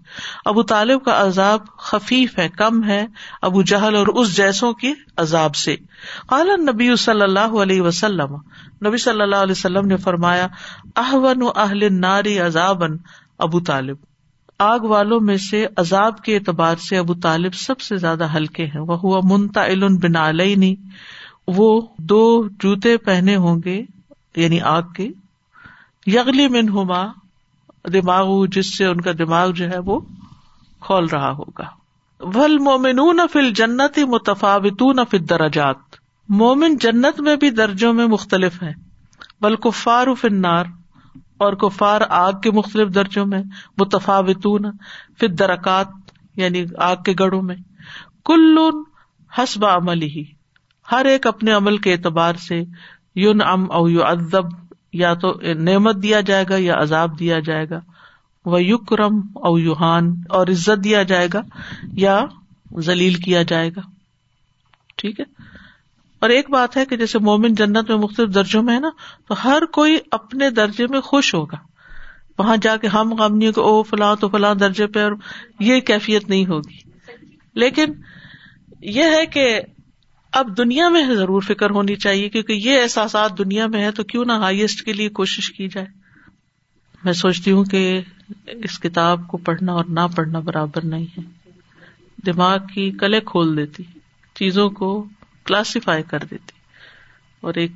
ابو طالب کا عذاب خفیف ہے، کم ہے ابو جہل اور اس جیسوں کے عذاب سے۔ قال نبی صلی اللہ علیہ وسلم، نبی صلی اللہ علیہ وسلم نے فرمایا، احون و اہل ناری عذابن ابو طالب۔ آگ والوں میں سے عذاب کے اعتبار سے ابو طالب سب سے زیادہ ہلکے ہیں۔ وہ ہوا منتا بنا وہ دو جوتے پہنے ہوں گے یعنی آگ کے۔ یغلی من ہوما دماغ جس سے ان کا دماغ جو ہے وہ کھول رہا ہوگا۔ ول مومن فل جنت متفاوتون فل درجات مومن جنت میں بھی درجوں میں مختلف ہے بل کفار فنار اور کفار آگ کے مختلف درجوں میں، متفاوتون فل درکات یعنی آگ کے گڑھوں میں۔ کل حسب عمل ہی ہر ایک اپنے عمل کے اعتبار سے یون ام او یو ادب یا تو نعمت دیا جائے گا یا عذاب دیا جائے گا۔ وہ یوکرم او یوہان اور عزت دیا جائے گا یا ذلیل کیا جائے گا۔ ٹھیک ہے؟ اور ایک بات ہے کہ جیسے مومن جنت میں مختلف درجوں میں ہے نا، تو ہر کوئی اپنے درجے میں خوش ہوگا۔ وہاں جا کے ہم غم نہیں او فلاں تو فلاں درجے پہ اور یہ کیفیت نہیں ہوگی۔ لیکن یہ ہے کہ اب دنیا میں ضرور فکر ہونی چاہیے کیونکہ یہ احساسات دنیا میں ہے تو کیوں نہ ہائیسٹ کے لیے کوشش کی جائے؟ میں سوچتی ہوں کہ اس کتاب کو پڑھنا اور نہ پڑھنا برابر نہیں ہے۔ دماغ کی کلے کھول دیتی، چیزوں کو کلاسیفائی کر دیتی اور ایک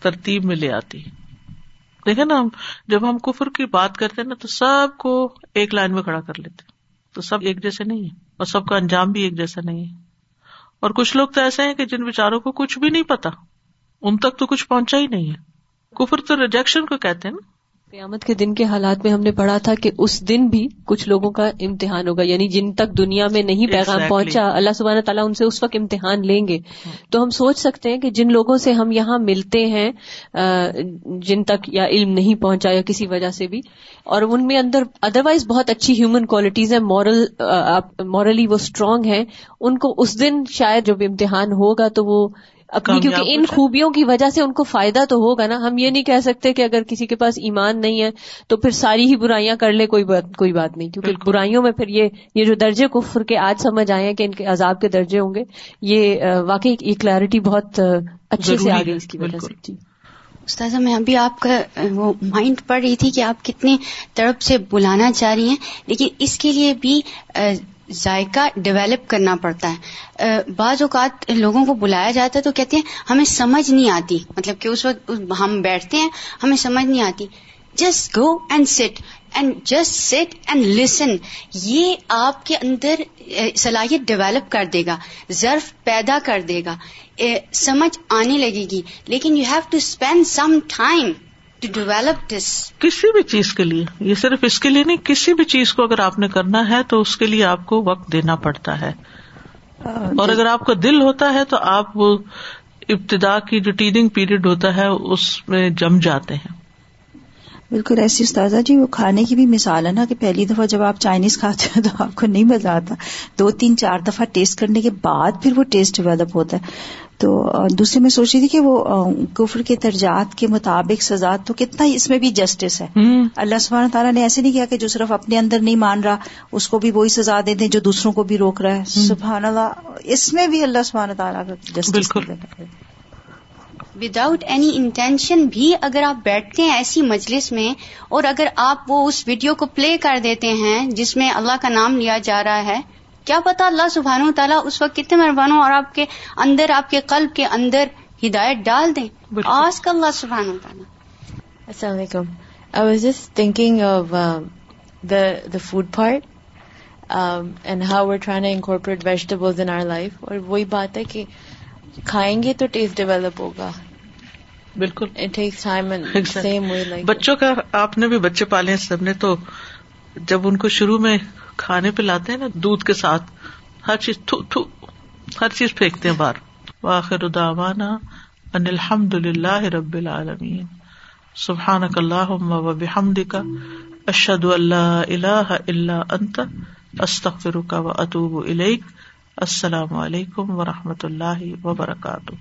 ترتیب میں لے آتی۔ دیکھے نا، ہم جب ہم کفر کی بات کرتے نا، تو سب کو ایک لائن میں کھڑا کر لیتے۔ تو سب ایک جیسے نہیں ہے اور سب کا انجام بھی ایک جیسا نہیں ہے۔ اور کچھ لوگ تو ایسے ہیں کہ جن بےچاروں کو کچھ بھی نہیں پتا۔ ان تک تو کچھ پہنچا ہی نہیں ہے۔ کفر تو ریجیکشن کو کہتے ہیں نا۔ قیامت کے دن کے حالات میں ہم نے پڑھا تھا کہ اس دن بھی کچھ لوگوں کا امتحان ہوگا یعنی جن تک دنیا میں نہیں پیغام Exactly. پہنچا اللہ سبحانہ تعالیٰ ان سے اس وقت امتحان لیں گے تو ہم سوچ سکتے ہیں کہ جن لوگوں سے ہم یہاں ملتے ہیں جن تک یا علم نہیں پہنچا یا کسی وجہ سے بھی اور ان میں اندر ادروائز بہت اچھی ہیومن کوالٹیز ہیں مورل مورلی وہ اسٹرانگ ہیں ان کو اس دن شاید جب امتحان ہوگا تو وہ اپنی کیونکہ ان۔ خوبیوں کی وجہ سے ان کو فائدہ تو ہوگا نا ہم یہ نہیں کہہ سکتے کہ اگر کسی کے پاس ایمان نہیں ہے تو پھر ساری ہی برائیاں کر لے کوئی بات کوئی بات نہیں کیونکہ بالکل۔ برائیوں میں پھر یہ یہ جو درجے کفر کے آج سمجھ آئے ہیں کہ ان کے عذاب کے درجے ہوں گے یہ واقعی یہ کلیئرٹی بہت اچھے سے آ گئی اس کی وجہ۔ سے جی استاذہ میں ابھی آپ کا وہ مائنڈ پڑھ رہی تھی کہ آپ کتنے تڑپ سے بلانا چاہ رہی ہیں لیکن اس کے لیے بھی ذائقہ ڈیولپ کرنا پڑتا ہے۔ بعض اوقات لوگوں کو بلایا جاتا ہے تو کہتے ہیں، ہمیں سمجھ نہیں آتی۔ مطلب کہ اس وقت ہم بیٹھتے ہیں، ہمیں سمجھ نہیں آتی۔ Just go and sit and just sit and listen یہ آپ کے اندر صلاحیت ڈیولپ کر دے گا، ظرف پیدا کر دے گا۔ سمجھ آنے لگے گی۔ لیکن you have to spend some time to develop this کسی بھی چیز کے لیے یہ صرف اس کے لیے نہیں کسی بھی چیز کو اگر آپ نے کرنا ہے تو اس کے لیے آپ کو وقت دینا پڑتا ہے۔ اور اگر آپ کا دل ہوتا ہے تو آپ وہ ابتدا کی جو ٹیڈنگ پیریڈ ہوتا ہے اس میں جم جاتے ہیں۔ بالکل ایسی استاذہ جی وہ کھانے کی بھی مثال ہے نا کہ پہلی دفعہ جب آپ چائنیز کھاتے ہیں تو آپ کو نہیں مزہ آتا۔ دو تین چار دفعہ ٹیسٹ کرنے کے بعد پھر وہ ٹیسٹ ڈیولپ ہوتا ہے۔ تو آ، دوسری میں سوچ رہی تھی کہ وہ کفر کے درجات کے مطابق سزا تو کتنا ہی اس میں بھی جسٹس ہے۔ اللہ سبحانہ تعالیٰ نے ایسے نہیں کیا کہ جو صرف اپنے اندر نہیں مان رہا اس کو بھی وہی سزا دے دیں جو دوسروں کو بھی روک رہا ہے۔ سبحان اللہ اس میں بھی اللہ سبحانہ تعالیٰ کا جسٹس۔ وداؤٹ اینی انٹینشن بھی اگر آپ بیٹھتے ہیں ایسی مجلس میں اور اگر آپ وہ اس ویڈیو کو پلے کر دیتے ہیں جس میں اللہ کا نام لیا جا رہا ہے کیا پتا اللہ سبحانہ و تعالیٰ اس وقت کتنے مہربان ہوں اور آپ کے اندر آپ کے قلب کے اندر ہدایت ڈال دیں۔ آج کا اللہ سبحانہ و تعالیٰ Assalamu alaikum. I was just thinking of um, the the food part um, and how we're trying to incorporate vegetables in our life. اور وہی بات ہے کہ کھائیں گے تو ٹیسٹ ڈیولپ ہوگا بالکل۔ بچوں کا آپ نے بھی بچے پالے ہیں سب نے تو جب ان کو شروع میں کھانے پہ لاتے ہیں نا دودھ کے ساتھ ہر چیز تھو تھو ہر چیز پھینکتے ہیں باہر۔ واخر دعوانا ان الحمد للہ رب العالمین۔ سبحان اللہ و بحمدک اشد اللہ الہ الا انت استغفرک و اتوب الیک۔ السلام علیکم و رحمۃ اللہ وبرکاتہ۔